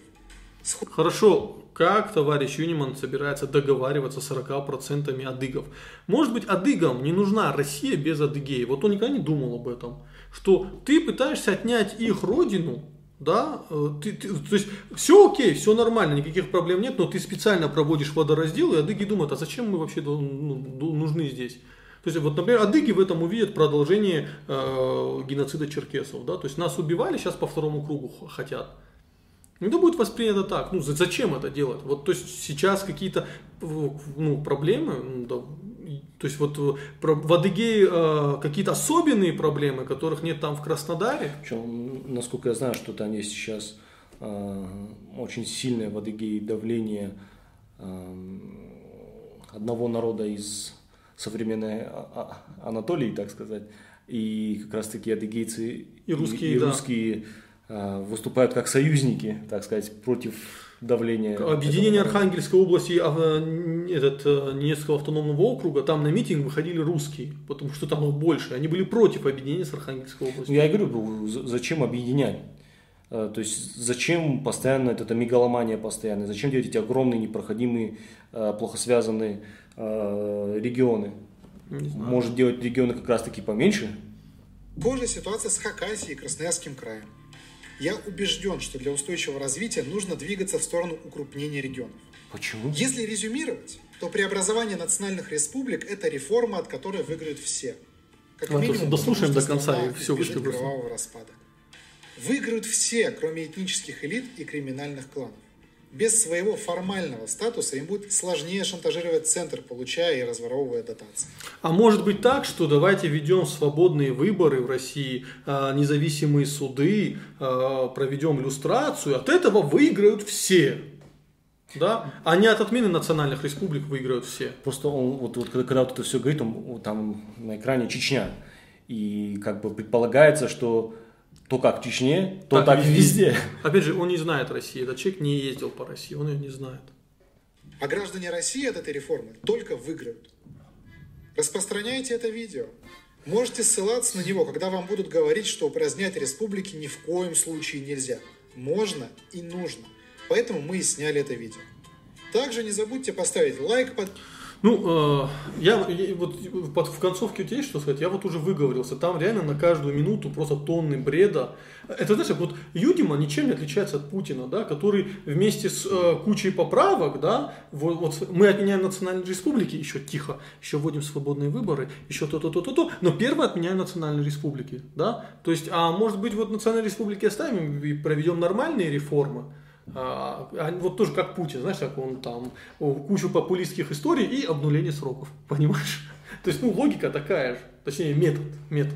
A: Хорошо, как товарищ Юниман собирается договариваться с 40% адыгов? Может быть, адыгам не нужна Россия без Адыгеи? Вот он никогда не думал об этом. Что ты пытаешься отнять их родину, да, э, ты, ты- то есть все окей, все нормально, никаких проблем нет, но ты специально проводишь водораздел, и адыги думают, а зачем мы вообще ну, ну, нужны здесь? То есть, вот, например, адыги в этом увидят продолжение э, геноцида черкесов, да, то есть нас убивали, сейчас по второму кругу хотят. Ну, Это будет воспринято так. Ну, за- зачем это делать? Вот, то есть сейчас какие-то ну, проблемы, ну, да, и- то есть вот э, в Адыгее э, какие-то особенные проблемы, которых нет там в Краснодаре.
B: Причем, насколько я знаю, что там есть сейчас э, очень сильное в Адыгее давление э, одного народа из современной А- А- Анатолии, так сказать. И как раз таки адыгейцы
A: И русские,
B: и
A: да.
B: русские выступают как союзники, так сказать, против давления.
A: Объединение
B: этого.
A: Архангельской области и а, этот, э, Ненецкого автономного округа, там на митинг выходили русские, потому что там их больше. Они были против объединения с Архангельской
B: Ну,
A: областью.
B: я и говорю, зачем объединять? Э, То есть зачем постоянно это, это мегаломания постоянная? Зачем делать эти огромные, непроходимые, э, плохо связанные э, регионы? Может делать регионы как раз таки поменьше?
C: Похожая ситуация с Хакасией и Красноярским краем. Я убежден, что для устойчивого развития нужно двигаться в сторону укрупнения регионов.
B: Почему?
C: Если резюмировать, то преобразование национальных республик – это реформа, от которой выиграют все. Как
A: Ладно,
C: минимум,
A: дослушаем до конца, и вышли бы.
C: кровавого распада. Выиграют все, кроме этнических элит и криминальных кланов. Без своего формального статуса им будет сложнее шантажировать центр, получая и разворовывая дотации.
A: А может быть так, что давайте ведем свободные выборы в России, а, независимые суды, а, проведем иллюстрацию, от этого выиграют все. Да? А не от отмены национальных республик выиграют все.
B: Просто он, вот, вот когда, когда вот это все говорит, он, там на экране Чечня. И как бы предполагается, что то как в Чечне, то так, и везде.
A: Опять же, он не знает России. Этот человек не ездил по России, он ее не знает.
C: А граждане России от этой реформы только выиграют. Распространяйте это видео. Можете ссылаться на него, когда вам будут говорить, что упразднять республики ни в коем случае нельзя. Можно и нужно. Поэтому мы и сняли это видео. Также не забудьте поставить лайк под
A: Ну, э, я, я вот под- в концовке у тебя есть что сказать? Я вот уже выговорился. Там реально на каждую минуту просто тонны бреда. Это, знаешь, вот Юдима ничем не отличается от Путина, да, который вместе с э, кучей поправок, да, вот, вот мы отменяем национальные республики, еще тихо, еще вводим свободные выборы, еще то-то, то-то, то, но первое отменяем национальные республики, да. То есть, а может быть, вот национальные республики оставим и проведем нормальные реформы, вот тоже как Путин, знаешь, как он там кучу популистских историй и обнуление сроков, понимаешь? То есть, ну, логика такая же, точнее, метод, метод.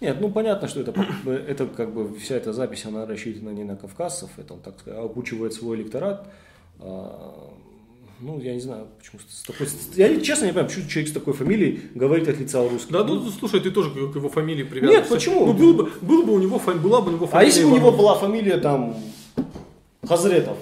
B: Нет, ну понятно, что это, это как бы вся эта запись, она рассчитана не на кавказцев, это он, так сказать, обучивает свой электорат. А, ну, я не знаю, почему с такой... Я честно не понимаю, почему человек с такой фамилией говорит от лица русских.
A: Да, ну, слушай, ты тоже к его фамилии привязываешься.
B: Нет, почему?
A: Ну, был бы, был бы у него, фами- была бы у него
B: А
A: фамилия
B: если бы у него была фамилия там Хазретов,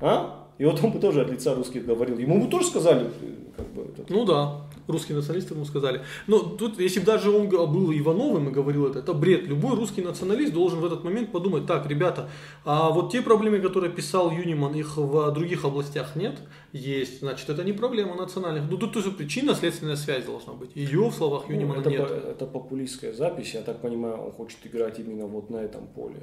B: а? И вот он бы тоже от лица русских говорил. Ему бы тоже сказали, э, как бы, это,
A: Ну да, русские националисты ему сказали. Но тут, если бы даже он был Ивановым и говорил это, это бред. Любой русский националист должен в этот момент подумать, так, ребята, а вот те проблемы, которые писал Юниман, их в других областях нет? Есть. Значит, это не проблема национальных. Ну тут тоже причинно-следственная связь должна быть. Ее в словах
B: ну,
A: Юнимана
B: это,
A: нет.
B: по- это популистская запись, я так понимаю, он хочет играть именно вот на этом поле.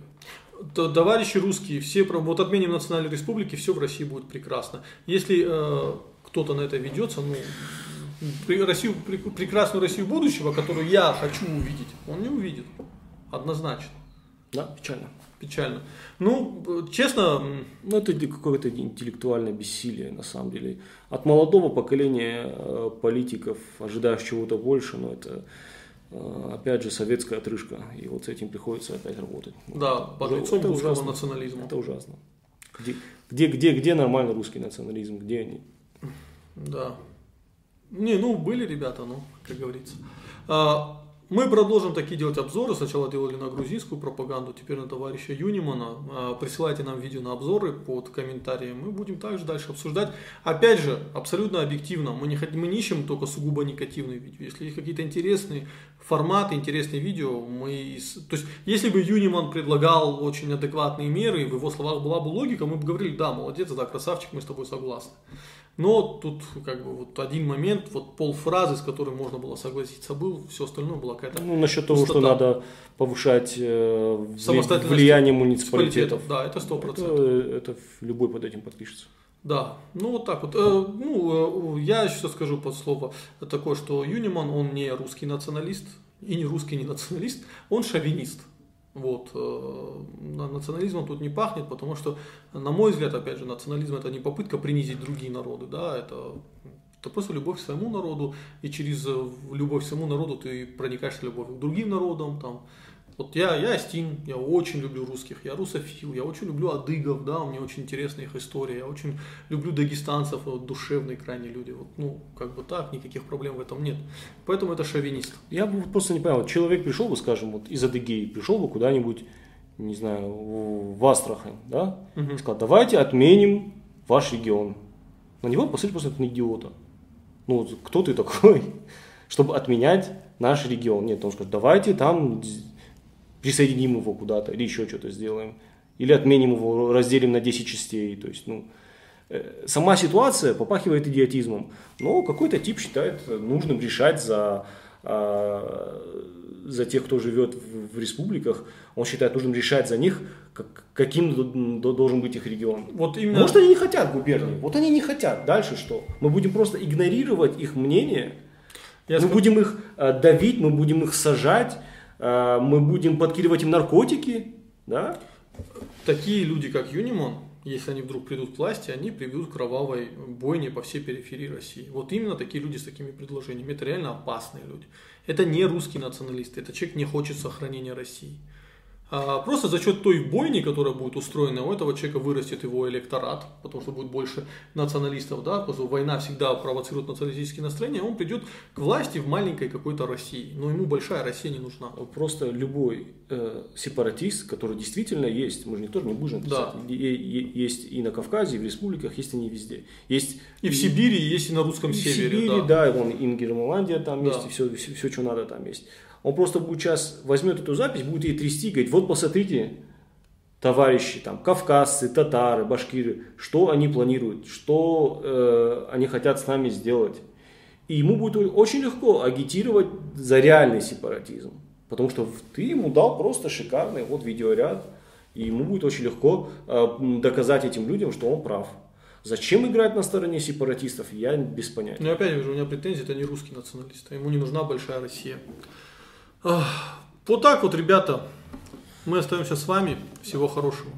A: Т- Товарищи русские, все, вот отменим национальной республики, все в России будет прекрасно. Если э, кто-то на это ведется, ну, Россию, пре- прекрасную Россию будущего, которую я хочу увидеть, он не увидит. Однозначно.
B: Да, печально.
A: Печально. Ну, честно,
B: Ну, это какое-то интеллектуальное бессилие, на самом деле. От молодого поколения э, политиков ожидаешь чего-то больше, но это, э, опять же, советская отрыжка. И вот с этим приходится опять работать.
A: да, под
B: Уже-
A: лицом
B: это
A: русского
B: ужасно.
A: национализма.
B: Это ужасно. Где, где, где, где нормальный русский национализм? Где они?
A: Да. Не, ну, были ребята, ну, как говорится. А, Мы продолжим такие делать обзоры. Сначала делали на грузинскую пропаганду, теперь на товарища Юнимана. А, Присылайте нам видео на обзоры под комментарии. Мы будем также дальше обсуждать. Опять же, абсолютно объективно. Мы не, мы не ищем только сугубо негативные видео. Если есть какие-то интересные форматы, интересные видео, мы... То есть, если бы Юниман предлагал очень адекватные меры, в его словах была бы логика, мы бы говорили, да, молодец, да, красавчик, мы с тобой согласны. Но тут как бы вот один момент, вот полфразы, с которой можно было согласиться, был, все остальное было какая-то
B: Ну, насчет того, что надо повышать э, влияние муниципалитетов.
A: Да, это сто
B: Это,
A: процентов.
B: это любой под этим подпишется.
A: Да, ну вот так вот. Э, Ну, э, я еще скажу под слово такое, что Юниман, он не русский националист, и не русский не националист, он шовинист. Вот. э, на- Национализмом тут не пахнет, потому что, на мой взгляд, опять же, национализм это не попытка принизить другие народы, да, это, это просто любовь к своему народу, и через э, любовь к своему народу ты проникаешься любовью к другим народам, там, вот я, я Астин, я очень люблю русских, я русофил, я очень люблю адыгов, да, мне очень интересна их история, я очень люблю дагестанцев, вот, душевные крайне люди, вот, ну, как бы так, никаких проблем в этом нет. Поэтому это шовинист.
B: Я бы просто не понял, человек пришел бы, скажем, вот из Адыгеи, пришел бы куда-нибудь, не знаю, в Астрахань, да, и сказал, давайте отменим ваш регион. На него посмотрели просто на идиота. Ну, вот кто ты такой, чтобы отменять наш регион? Нет, он скажет, давайте там присоединим его куда-то или еще что-то сделаем. Или отменим его, разделим на 10 частей. То есть, ну, э, сама ситуация попахивает идиотизмом. Но какой-то тип считает нужным решать за, а, за тех, кто живет в, в республиках. Он считает нужным решать за них, как- каким должен быть их регион.
A: Вот именно...
B: Может, они не хотят губернии. Вот они не хотят. Дальше что? Мы будем просто игнорировать их мнение.
A: Я
B: мы
A: скажу-
B: будем их э, давить, мы будем их сажать, мы будем подкидывать им наркотики. Да?
A: Такие люди, как Юнимон, если они вдруг придут к власти, они приведут кровавой бойне по всей периферии России. Вот именно такие люди с такими предложениями. Это реально опасные люди. Это не русские националисты, это человек не хочет сохранения России. А просто за счет той бойни, которая будет устроена, у этого человека вырастет его электорат, потому что будет больше националистов, да, потому что война всегда провоцирует националистические настроения, он придет к власти в маленькой какой-то России. Но ему большая Россия не нужна.
B: Просто любой э, сепаратист, который действительно есть, мы же никто же не будем
A: Да.
B: писать, е- есть и на Кавказе, и в республиках, есть они везде. Есть
A: И в Сибири, и есть и на русском
B: и в
A: севере.
B: Сибири,
A: да.
B: да, и вон Ингерманландия там
A: Да.
B: есть, и все, все, все, что надо там есть. Он просто будет сейчас возьмет эту запись, будет ей трясти, говорит, вот посмотрите, товарищи, там, кавказцы, татары, башкиры, что они планируют, что э, они хотят с нами сделать. И ему будет очень легко агитировать за реальный сепаратизм. Потому что ты ему дал просто шикарный вот видеоряд, и ему будет очень легко э, доказать этим людям, что он прав. Зачем играть на стороне сепаратистов, я без понятия.
A: Но опять же, у меня претензии, это не русский националист, а ему не нужна большая Россия. Вот так вот, ребята, мы остаемся с вами. Всего хорошего.